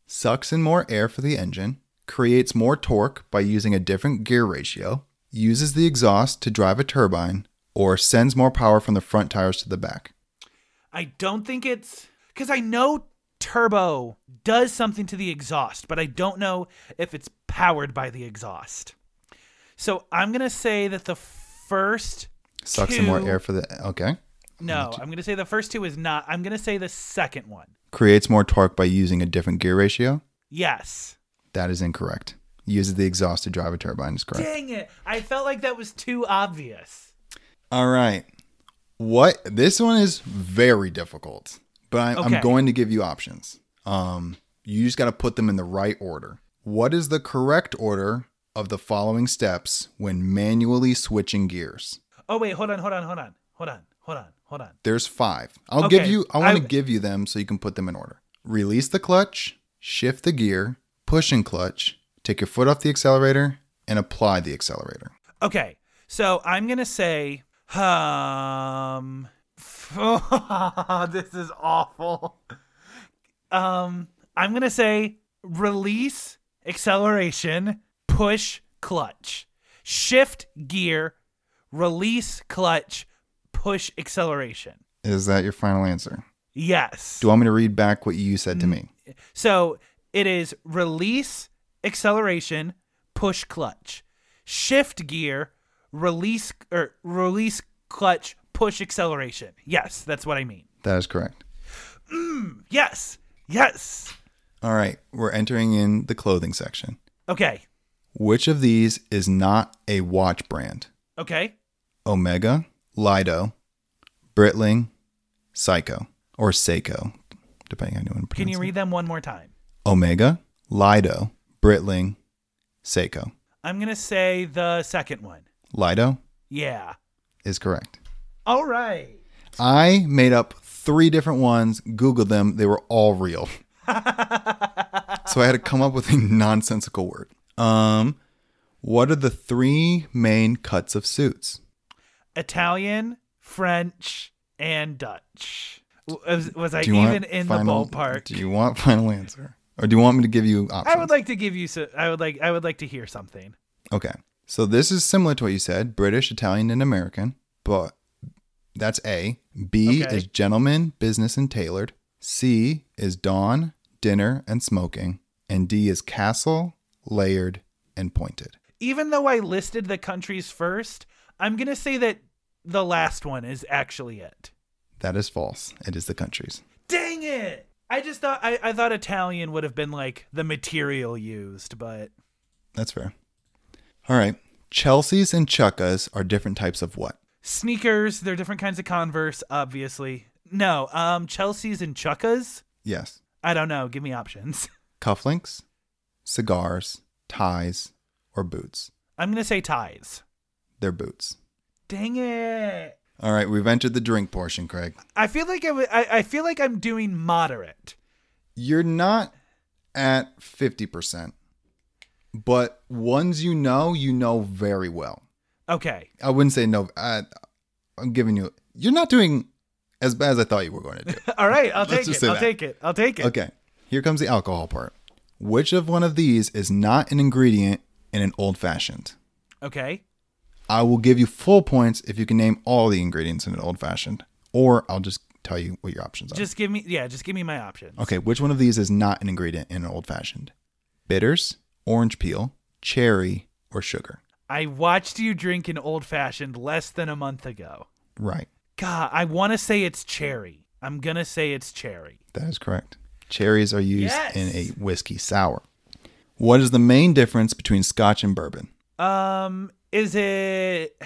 Sucks in more air for the engine, creates more torque by using a different gear ratio, uses the exhaust to drive a turbine, or sends more power from the front tires to the back. I don't think it's because I know turbo does something to the exhaust, but I don't know if it's powered by the exhaust. So I'm gonna say that the first Sucks in more air for the. Okay. no, I'm gonna say the first two is not. I'm gonna say the second one. Creates more torque by using a different gear ratio. Yes. That is incorrect. Uses the exhaust to drive a turbine is correct. Dang it! I felt like that was too obvious. All right. What this one is very difficult, but I, I'm going to give you options. Um, you just got to put them in the right order. What is the correct order of the following steps when manually switching gears? Oh wait, hold on, hold on, hold on, hold on, hold on, hold on. There's five. I'll give you. I want to give you them so you can put them in order. Release the clutch, shift the gear, push and clutch, take your foot off the accelerator, and apply the accelerator. Okay, so I'm gonna say, um, this is awful. Um, I'm gonna say release, acceleration, push, clutch, shift, gear, release, clutch, push, acceleration. Is that your final answer? Yes. Do you want me to read back what you said to me? So it is release, acceleration, push, clutch, shift, gear, release or release, clutch, push, acceleration. Yes, that's what I mean. That is correct. Mm, yes. Yes. All right, we're entering in the clothing section. Okay. Which of these is not a watch brand? Okay. Omega, Lido, Breitling, Psycho, or Seiko, depending on who you Can you read them one more time? Omega, Lido, Breitling, Seiko. I'm going to say the second one. Lido Yeah. is correct. All right. I made up three different ones, Googled them, they were all real. so I had to come up with a nonsensical word. Um, what are the three main cuts of suits? Italian, French, and Dutch. Was, was I even in final- the ballpark? Do you want final answer, or do you want me to give you options? I would like to give you so I would like I would like to hear something. Okay. So this is similar to what you said British, Italian, and American, but that's A. B Okay. is gentleman, business, and tailored. C is dawn, dinner, and smoking. And D is castle, layered, and pointed. Even though I listed the countries first, I'm going to say that the last one is actually it. That is false. It is the countries. Dang it. I just thought I, I thought Italian would have been like the material used, but That's fair. All right. Chelsea's and Chukkas are different types of what? sneakers, they're different kinds of Converse, obviously. No, um Chelsea's and Chukkas? Yes. I don't know. Give me options. Cufflinks, cigars, ties, or boots. I'm going to say ties. They're boots. Dang it. All right. We've entered the drink portion, Craig. I feel like I, w- I, I feel like I'm doing moderate. You're not at 50%, but ones you know, you know very well. Okay. I wouldn't say no. I, I'm giving you, you're not doing as bad as I thought you were going to do. All right, I'll take it. I'll that. take it. I'll take it. Okay. Here comes the alcohol part. Which of one of these is not an ingredient in an old fashioned? Okay. I will give you full points if you can name all the ingredients in an old fashioned, or I'll just tell you what your options are. Just give me yeah, just give me my options. Okay, which one of these is not an ingredient in an old fashioned? Bitters, orange peel, cherry, or sugar? I watched you drink an old fashioned less than a month ago. Right. God, I want to say it's cherry. I'm going to say it's cherry. That is correct. Cherries are used Yes. in a whiskey sour. What is the main difference between scotch and bourbon? Um is it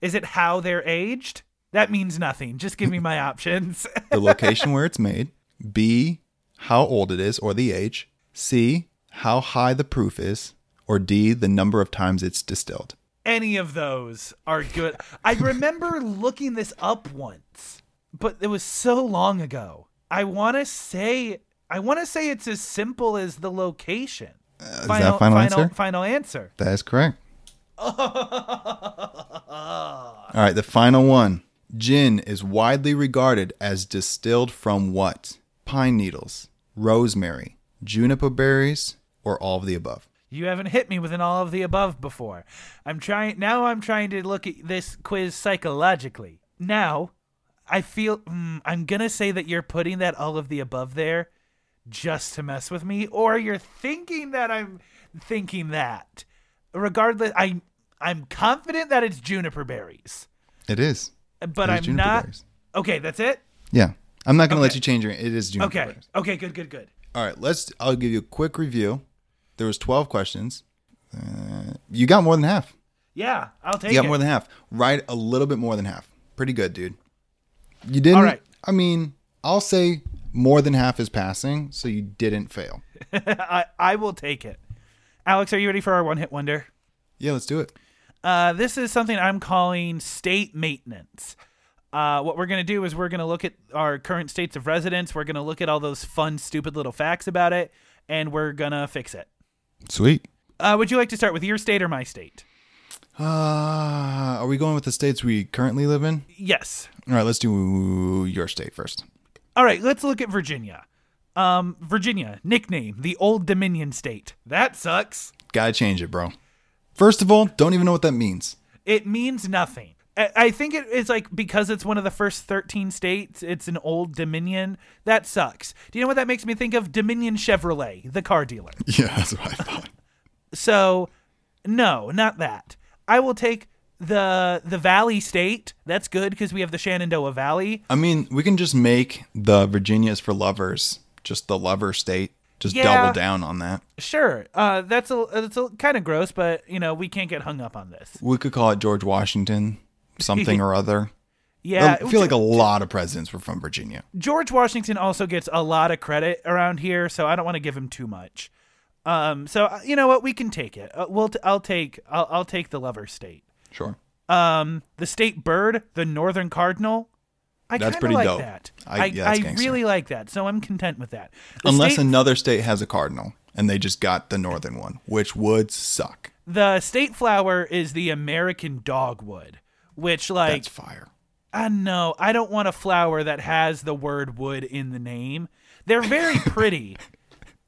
is it how they're aged? That means nothing. Just give me my options. The location where it's made, B, how old it is or the age, C, how high the proof is, or D, the number of times it's distilled. Any of those are good. I remember looking this up once, but it was so long ago. I want to say I want to say it's as simple as the location. Uh, is that final final answer? Final answer. That is correct. All right, the final one. Gin is widely regarded as distilled from what? Pine needles, rosemary, juniper berries, or all of the above. You haven't hit me with an all of the above before. I'm trying now. I'm trying to look at this quiz psychologically. Now, I feel mm, I'm gonna say that you're putting that all of the above there just to mess with me, or you're thinking that I'm thinking that. Regardless, I I'm confident that it's juniper berries, It is. but It is I'm juniper not. berries. Okay, that's it. Yeah. I'm not going to let you change your. It is juniper Okay. berries. Okay. Good. Good. Good. All right, let's. I'll give you a quick review. There was 12 questions. Uh, you got more than half. Yeah, I'll take You got it. more than half. Right, a little bit more than half. Pretty good, dude. You didn't. All right. I mean, I'll say more than half is passing, so you didn't fail. I I will take it. Alex, are you ready for our one hit wonder? Yeah, let's do it. Uh, this is something I'm calling state maintenance. Uh, what we're going to do is we're going to look at our current states of residence. We're going to look at all those fun, stupid little facts about it, and we're going to fix it. Sweet. Uh, would you like to start with your state or my state? Uh, are we going with the states we currently live in? Yes. All right, let's do your state first. All right, let's look at Virginia. Um, Virginia, nickname, the Old Dominion State. That sucks. Gotta change it, bro. First of all, don't even know what that means. It means nothing. I think it is like because it's one of the first 13 states, it's an old Dominion. That sucks. Do you know what that makes me think of? Dominion Chevrolet, the car dealer. Yeah, that's what I thought. So, no, not that. I will take the the Valley State. That's good because we have the Shenandoah Valley. I mean, we can just make the Virginia's for lovers just the lover state. Just Yeah. double down on that. Sure, uh, that's a that's a kind of gross, but you know we can't get hung up on this. We could call it George Washington, something or other. Yeah, I feel like a lot of presidents were from Virginia. George Washington also gets a lot of credit around here, so I don't want to give him too much. Um, so uh, you know what, we can take it. Uh, we'll t- I'll take I'll, I'll take the lover state. Sure. Um, the state bird, the northern cardinal. I That's pretty like dope. that. I- I, yeah, I really like that, so I'm content with that. The Unless state, another state has a cardinal and they just got the northern one, which would suck. the state flower is the American dogwood, which like That's fire. I know I don't want a flower that has the word wood in the name. They're very pretty.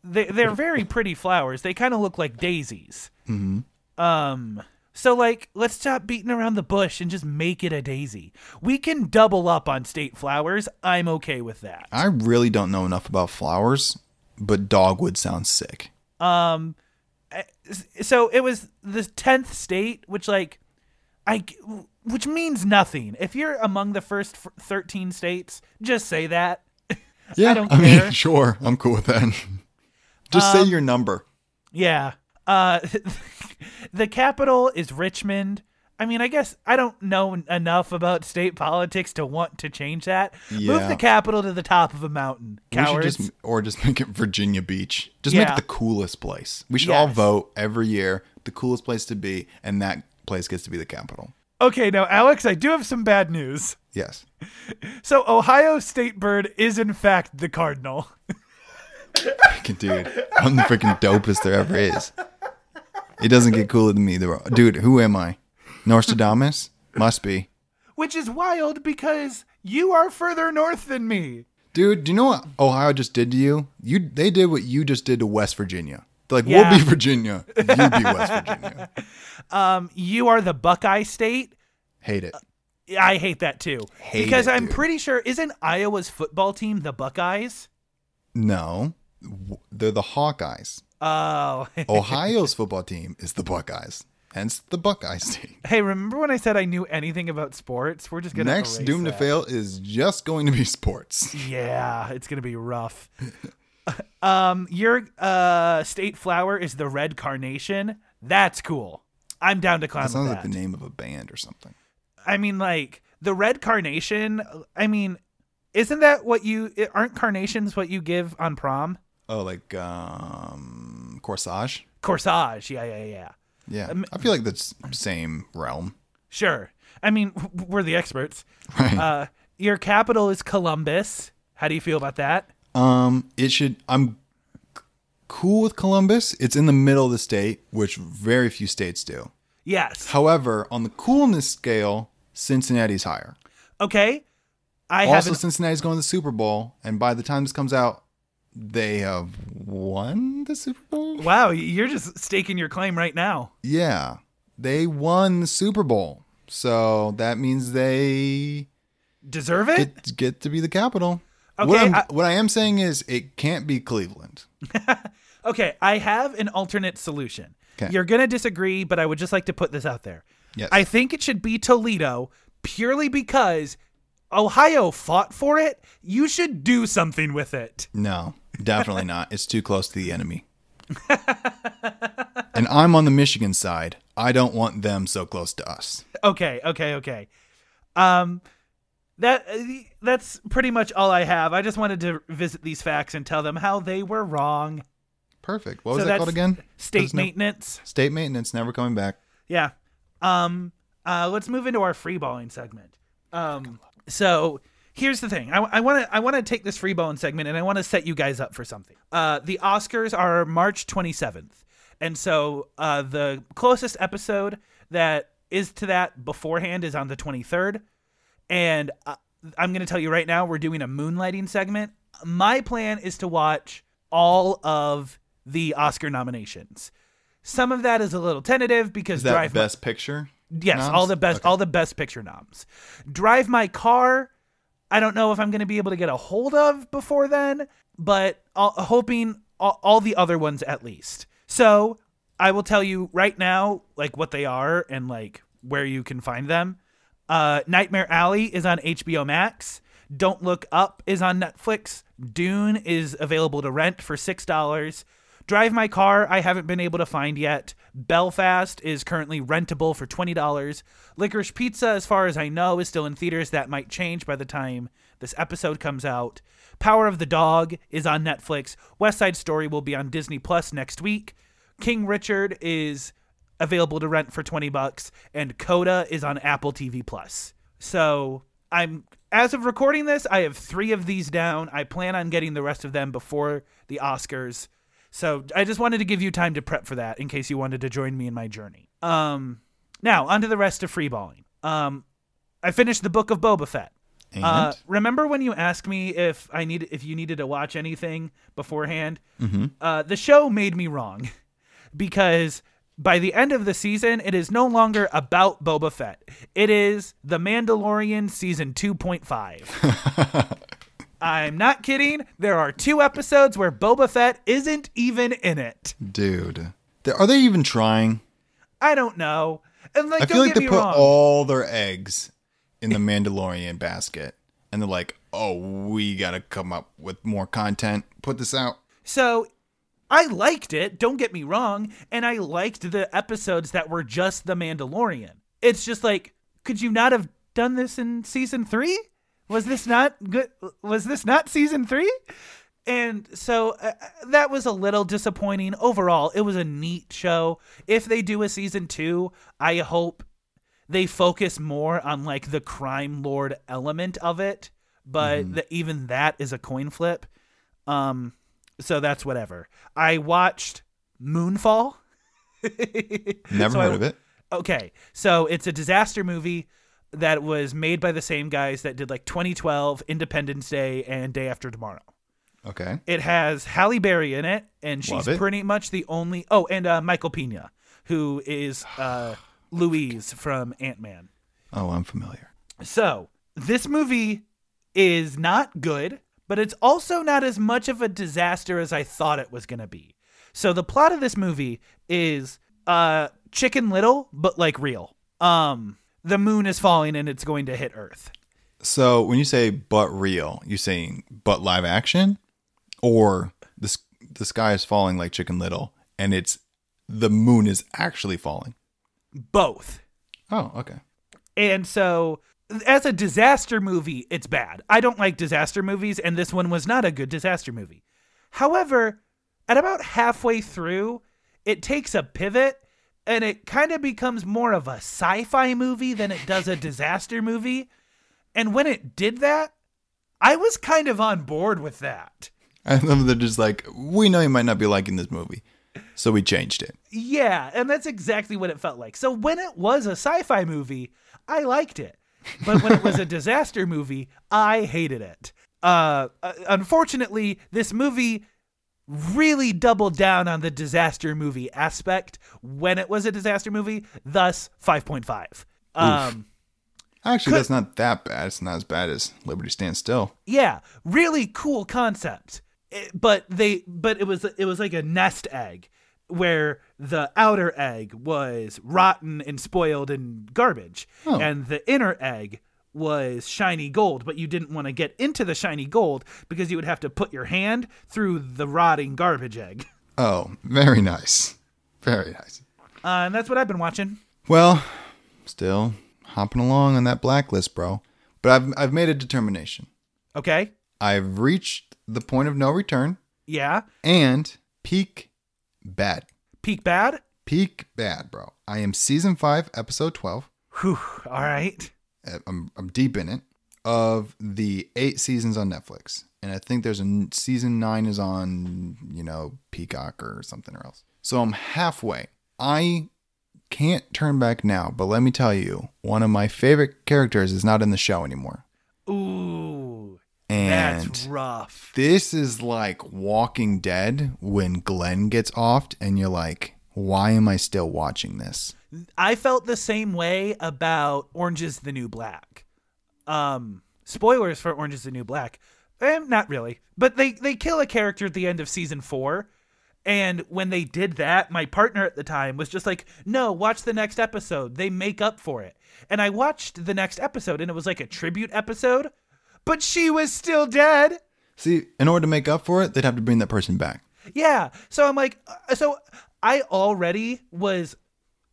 they, they're very pretty flowers. They kind of look like daisies. Mm-hmm. Um. So like, let's stop beating around the bush and just make it a daisy. We can double up on state flowers. I'm okay with that. I really don't know enough about flowers, but dogwood sounds sick. Um. So it was the tenth state, which like, I which means nothing. If you're among the first thirteen states, just say that. Yeah, don't I care. mean, sure, I'm cool with that. just say your number. Yeah. Uh, the capital is Richmond. I mean, I guess I don't know enough about state politics to want to change that. Yeah. Move the capital to the top of a mountain, cowards. just, or just make it Virginia Beach. Just make it the coolest place. We should all vote every year the coolest place to be, and that place gets to be the capital. Okay, now Alex, I do have some bad news. Yes. So Ohio state bird is in fact the cardinal. Freaking dude, I'm the freaking dopest there ever is. It doesn't get cooler than me, though. Dude, who am I? Nostradamus? Must be. Which is wild because you are further north than me. Dude, do you know what Ohio just did to you? You they did what you just did to West Virginia. They're like, Yeah. we'll be Virginia. You be West Virginia. Um, you are the Buckeye state. Hate it. I hate that too. Hate because it, I'm dude. pretty sure isn't Iowa's football team the Buckeyes? No. W- They're the Hawkeyes. Oh. Ohio's football team is the Buckeyes. Hence the Buckeyes team. hey, remember when I said I knew anything about sports? We're just gonna Next Doom to. Fail is just going to be sports. Yeah, it's gonna be rough. um, your uh state flower is the red carnation. That's cool. I'm down to clown That sounds with like the name of a band or something. I mean, like the red carnation. I mean, isn't that what you? Aren't carnations what you give on prom? Oh, like um Corsage? Corsage. Yeah, yeah, yeah. Yeah. Um, I feel like that's same realm. Sure. I mean, we're the experts. Right. Uh, your capital is Columbus. How do you feel about that? Um, it should. I'm c- cool with Columbus. It's in the middle of the state, which very few states do. Yes. However, on the coolness scale, Cincinnati's higher. Okay. I also, Cincinnati's going to the Super Bowl, and by the time this comes out, they have won the Super Bowl. wow. You're just staking your claim right now. Yeah, they won the Super Bowl, so that means they Deserve it? get get to be the capital. what, Okay, I'm, I- what I am saying is, it can't be Cleveland. Okay, I have an alternate solution. 'Kay. You're going to disagree, but I would just like to put this out there. Yes. I think it should be Toledo purely because Ohio fought for it. You should do something with it. No, definitely not. It's too close to the enemy. and I'm on the Michigan side. I don't want them so close to us. Okay, okay, okay. Um that that's pretty much all I have. I just wanted to visit these facts and tell them how they were wrong. Perfect. What was So that called again? State no- maintenance. State maintenance never coming back. Yeah. Um. Uh. Let's move into our freeballing segment. Um. So here's the thing. I want to I want to take this free bone segment and I want to set you guys up for something. Uh. The Oscars are March 27th, and so uh the closest episode that is to that beforehand is on the 23rd. And uh, I'm going to tell you right now, we're doing a moonlighting segment. My plan is to watch all of the Oscar nominations. Some of that is a little tentative because Is that Drive My- Best Picture? Yes, noms? all the best, Okay. all the best picture noms. Drive my car. I don't know if I'm going to be able to get a hold of before then, but i hoping all, all the other ones at least. So I will tell you right now, like what they are and like where you can find them. Uh, Nightmare Alley is on HBO Max. Don't Look Up is on Netflix. Dune is available to rent for six dollars. Drive My Car, I haven't been able to find yet. Belfast is currently rentable for $20. Licorice Pizza, as far as I know, is still in theaters. That might change by the time this episode comes out. Power of the Dog is on Netflix. West Side Story will be on Disney Plus next week. King Richard is available to rent for 20 bucks and Coda is on Apple TV Plus. So, I'm as of recording this, I have 3 of these down. I plan on getting the rest of them before the Oscars. So, I just wanted to give you time to prep for that in case you wanted to join me in my journey. Um now, on to the rest of freeballing. Um I finished the book of Boba Fett. Uh, remember when you asked me if I need if you needed to watch anything beforehand? Mm-hmm. Uh, the show made me wrong because by the end of the season, it is no longer about Boba Fett. It is The Mandalorian season 2.5. I'm not kidding. There are two episodes where Boba Fett isn't even in it. dude, are they even trying? I don't know. And like, I feel like they put wrong. all their eggs in the Mandalorian basket, and they're like, "Oh, we gotta come up with more content. Put this out." So I liked it, don't get me wrong, and I liked the episodes that were just The Mandalorian. It's just like, could you not have done this in season 3? Was this not good? Was this not season 3? And so uh, that was a little disappointing. Overall, it was a neat show. If they do a season 2, I hope they focus more on like the crime lord element of it, but the, even that is a coin flip. Um so that's whatever. I watched Moonfall. Never So heard I- of it. Okay, so it's a disaster movie that was made by the same guys that did like 2012, Independence Day, and Day After Tomorrow. Okay. It has Halle Berry in it, and she's pretty much the only. Oh, and uh, Michael Pena, who is uh, Luis from Ant Man. Oh, I'm familiar. So this movie is not good, but it's also not as much of a disaster as I thought it was gonna be. So the plot of this movie is uh Chicken Little, but like real. Um the moon is falling and it's going to hit Earth. So when you say "but real," you're saying "but live action," or the the sky is falling like Chicken Little, and it's the moon is actually falling. Both. Oh, okay. And so, as a disaster movie, it's bad. I don't like disaster movies, and this one was not a good disaster movie. However, at about halfway through, it takes a pivot and it kind of becomes more of a sci fi movie than it does a disaster movie. And when it did that, I was kind of on board with that. I love they're just like, we know you might not be liking this movie, so we changed it. Yeah, and that's exactly what it felt like. So when it was a sci-fi movie, I liked it. But when it was a disaster movie, I hated it. Uh, uh, unfortunately, this movie really doubled down on the disaster movie aspect when it was a disaster movie, thus 5.5. Um Actually, Could- that's not that bad. It's not as bad as Liberty Stand Still. yeah, really cool concept. It- but they but it was it was like a nest egg where the outer egg was rotten and spoiled and garbage Oh. and the inner egg was shiny gold but you didn't want to get into the shiny gold because you would have to put your hand through the rotting garbage egg Oh, very nice. Very nice. uh, and that's what i've been watching Well, still hopping along on that blacklist, bro. But I've I've made a determination. okay I've reached the point of no return yeah and peak bad. peak bad Peak bad, bro. I am season 5, episode 12. Whew, all right Uh, I'm I'm deep in it of the 8 seasons on Netflix. And I think there's a season 9 is on, you know, Peacock or something or else. So I'm halfway. I can't turn back now, but let me tell you, one of my favorite characters is not in the show anymore. Ooh, And that's rough. this is like Walking Dead when Glenn gets offed, and you're like, why am I still watching this? I felt the same way about Orange is the New Black. Um, spoilers for Orange is the New Black. Eh, not really, but they they kill a character at the end of season four, and when they did that, my partner at the time was just like, "No, watch the next episode. They make up for it." And I watched the next episode, and it was like a tribute episode, but she was still dead. See, in order to make up for it, they'd have to bring that person back. Yeah. So I'm like, uh, so I already was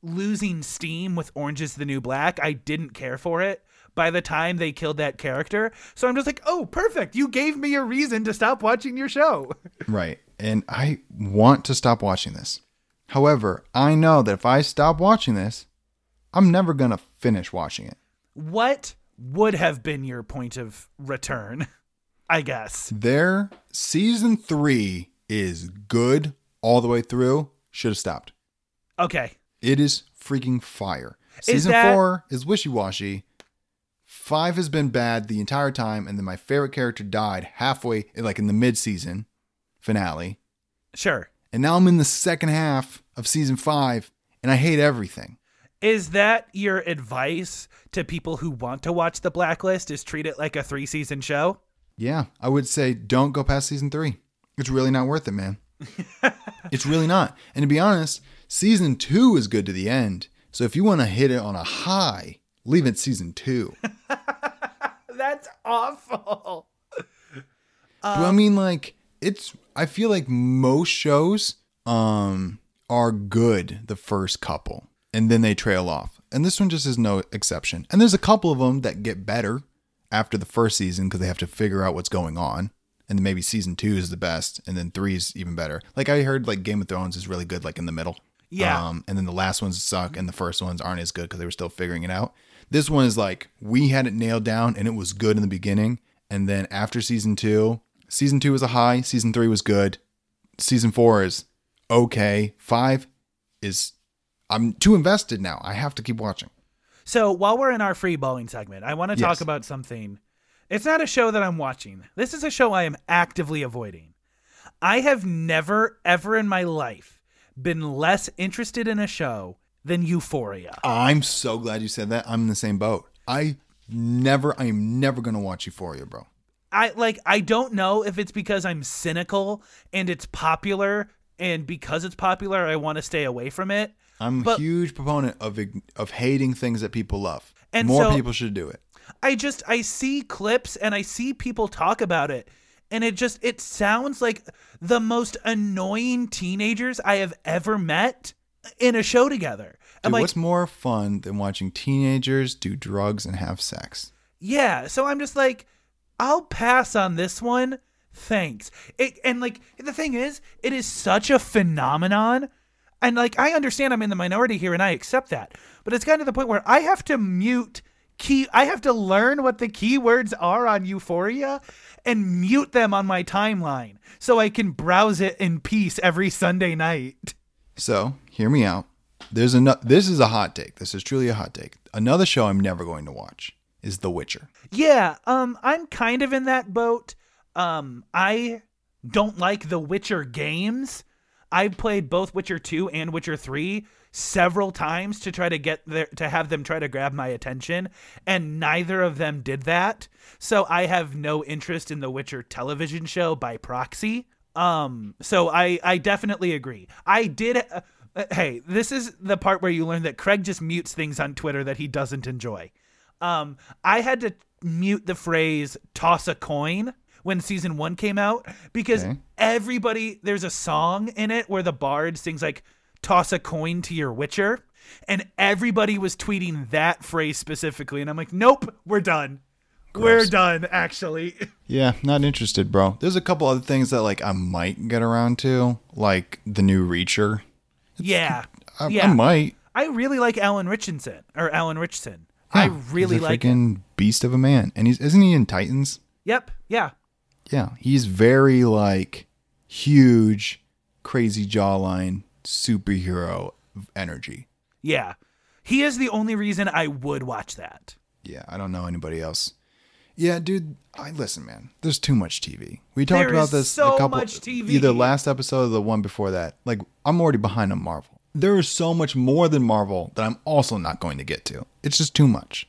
losing steam with Orange is the New Black. I didn't care for it by the time they killed that character. So I'm just like, oh, perfect. You gave me a reason to stop watching your show. Right. And I want to stop watching this. However, I know that if I stop watching this, I'm never going to finish watching it. What would have been your point of return? I guess. Their season three is good all the way through. Should have stopped. Okay. It is freaking fire. Is Season that- four is wishy washy. Five has been bad the entire time, and then my favorite character died halfway, like in the mid season finale. Sure. And now I'm in the second half of season five, and I hate everything. Is that your advice to people who want to watch The Blacklist is treat it like a 3 season show? Yeah, I would say don't go past season three. It's really not worth it, man. It's really not. And to be honest, season two is good to the end. So if you want to hit it on a high, leave it season two. That's awful. But I mean, like, it's. I feel like most shows um are good the first couple, and then they trail off. And this one just is no exception. And there's a couple of them that get better after the first season because they have to figure out what's going on. And then maybe season two is the best, and then three is even better. Like I heard, like Game of Thrones is really good, like in the middle. Yeah. Um, and then the last ones suck, and the first ones aren't as good because they were still figuring it out. This one is like we had it nailed down, and it was good in the beginning, and then after season two, season two was a high, season three was good, season four is okay, five is I'm too invested now. I have to keep watching. So while we're in our free balling segment, I want to talk Yes. about something. It's not a show that I'm watching. This is a show I am actively avoiding. I have never, ever in my life been less interested in a show than Euphoria. I'm so glad you said that. I'm in the same boat. I never, I am never gonna watch Euphoria, bro. I like I don't know if it's because I'm cynical and it's popular and because it's popular I want to stay away from it. I'm But- a huge proponent of of hating things that people love. And More so- people should do it. I just I see clips and I see people talk about it and it just it sounds like the most annoying teenagers I have ever met in a show together. Dude, like, what's more fun than watching teenagers do drugs and have sex? yeah, so I'm just like I'll pass on this one. Thanks. It and like the thing is, it is such a phenomenon. And like I understand I'm in the minority here and I accept that. But it's gotten to the point where I have to mute key I have to learn what the keywords are on Euphoria and mute them on my timeline so I can browse it in peace every Sunday night. So, hear me out. There's a this is a hot take. This is truly a hot take. Another show I'm never going to watch is The Witcher. Yeah, um I'm kind of in that boat. Um I don't like the Witcher games. I've played both Witcher 2 and Witcher 3 several times to try to get there to have them try to grab my attention and neither of them did that. So I have no interest in the Witcher television show by proxy. Um so I I definitely agree. I did uh, hey, this is the part where you learn that Craig just mutes things on Twitter that he doesn't enjoy. Um, I had to mute the phrase toss a coin when season one came out because Okay. everybody, there's a song in it where the bard sings like toss a coin to your witcher. And everybody was tweeting that phrase specifically. And I'm like, nope, we're done. We're done, actually. Yeah, not interested, bro. There's a couple other things that like I might get around to, like the new Reacher. yeah. I, yeah. I might. I really like Alan Richardson or Alan Ritchson. I really he's a like him. beast of a man, and he's isn't he in Titans? Yep. Yeah. Yeah, he's very like huge, crazy jawline superhero energy. Yeah. He is the only reason I would watch that. Yeah, I don't know anybody else. Yeah, dude, I listen, man. There's too much TV. We talked There about is this so a couple much TV. either last episode or the one before that. Like I'm already behind on Marvel. There is so much more than Marvel that I'm also not going to get to. It's just too much.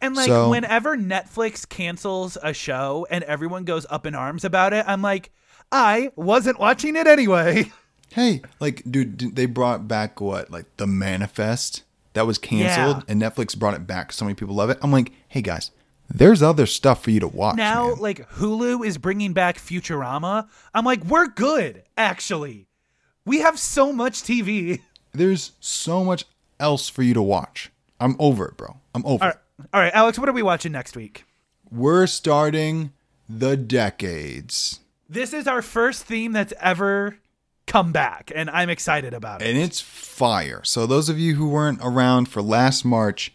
And like So- whenever Netflix cancels a show and everyone goes up in arms about it, I'm like, I wasn't watching it anyway. Hey, like, dude, they brought back what, like the Manifest that was canceled, Yeah. and Netflix brought it back. So many people love it. I'm like, hey guys, there's other stuff for you to watch. now man. like Hulu is bringing back Futurama. I'm like, we're good actually. We have so much TV. there's so much else for you to watch. I'm over it, bro. I'm over All it. all right, Alex, what are we watching next week? We're starting the decades, This is our first theme that's ever come back, and I'm excited about it. and it's fire. So those of you who weren't around for last March,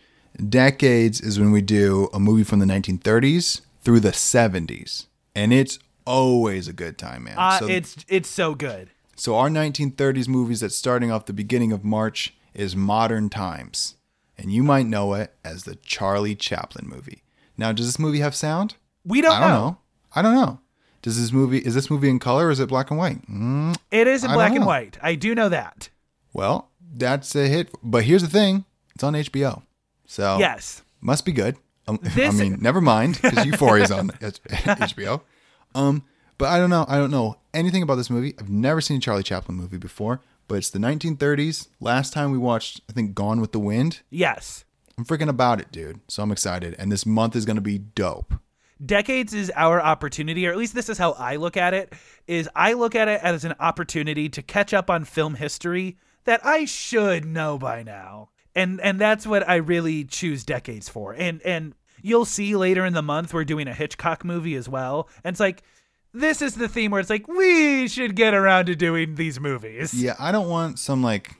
decades is when we do a movie from the 1930s through the 70s, and it's always a good time, man. Uh, so it's it's so good. So our 1930s movies that's starting off the beginning of March is Modern Times. And you might know it as the Charlie Chaplin movie. Now, does this movie have sound? We don't, I don't know. I don't know. Does this movie is this movie in color or is it black and white? Mm, It is in I black and white. I do know that. well, that's a hit. But here's the thing: it's on HBO, so Yes. must be good. Um, I mean, never mind because Euphoria's on HBO. Um, but I don't know. I don't know anything about this movie. I've never seen a Charlie Chaplin movie before. But it's the 1930s. Last time we watched, I think, Gone with the Wind. Yes. I'm freaking about it, dude. So I'm excited. And this month is gonna be dope. Decades is our opportunity, or at least this is how I look at it, is I look at it as an opportunity to catch up on film history that I should know by now. And and that's what I really choose decades for. And and you'll see later in the month we're doing a Hitchcock movie as well. And it's like this is the theme where it's like we should get around to doing these movies. Yeah, I don't want some like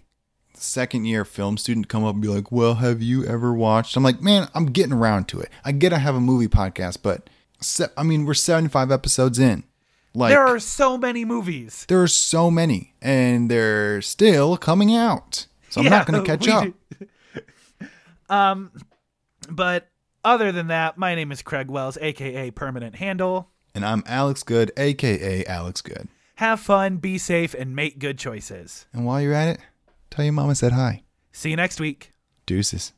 second year film student come up and be like, "Well, have you ever watched?" I'm like, "Man, I'm getting around to it. I get I have a movie podcast, but se- I mean, we're 75 episodes in. Like There are so many movies. there are so many, and they're still coming out. So I'm not going to catch up. um, but other than that, my name is Craig Wells, aka Permanent Handle. And I'm Alex Good, aka Alex Good. Have fun, be safe, and make good choices. And while you're at it, Tell your mom I said hi. See you next week. Deuces.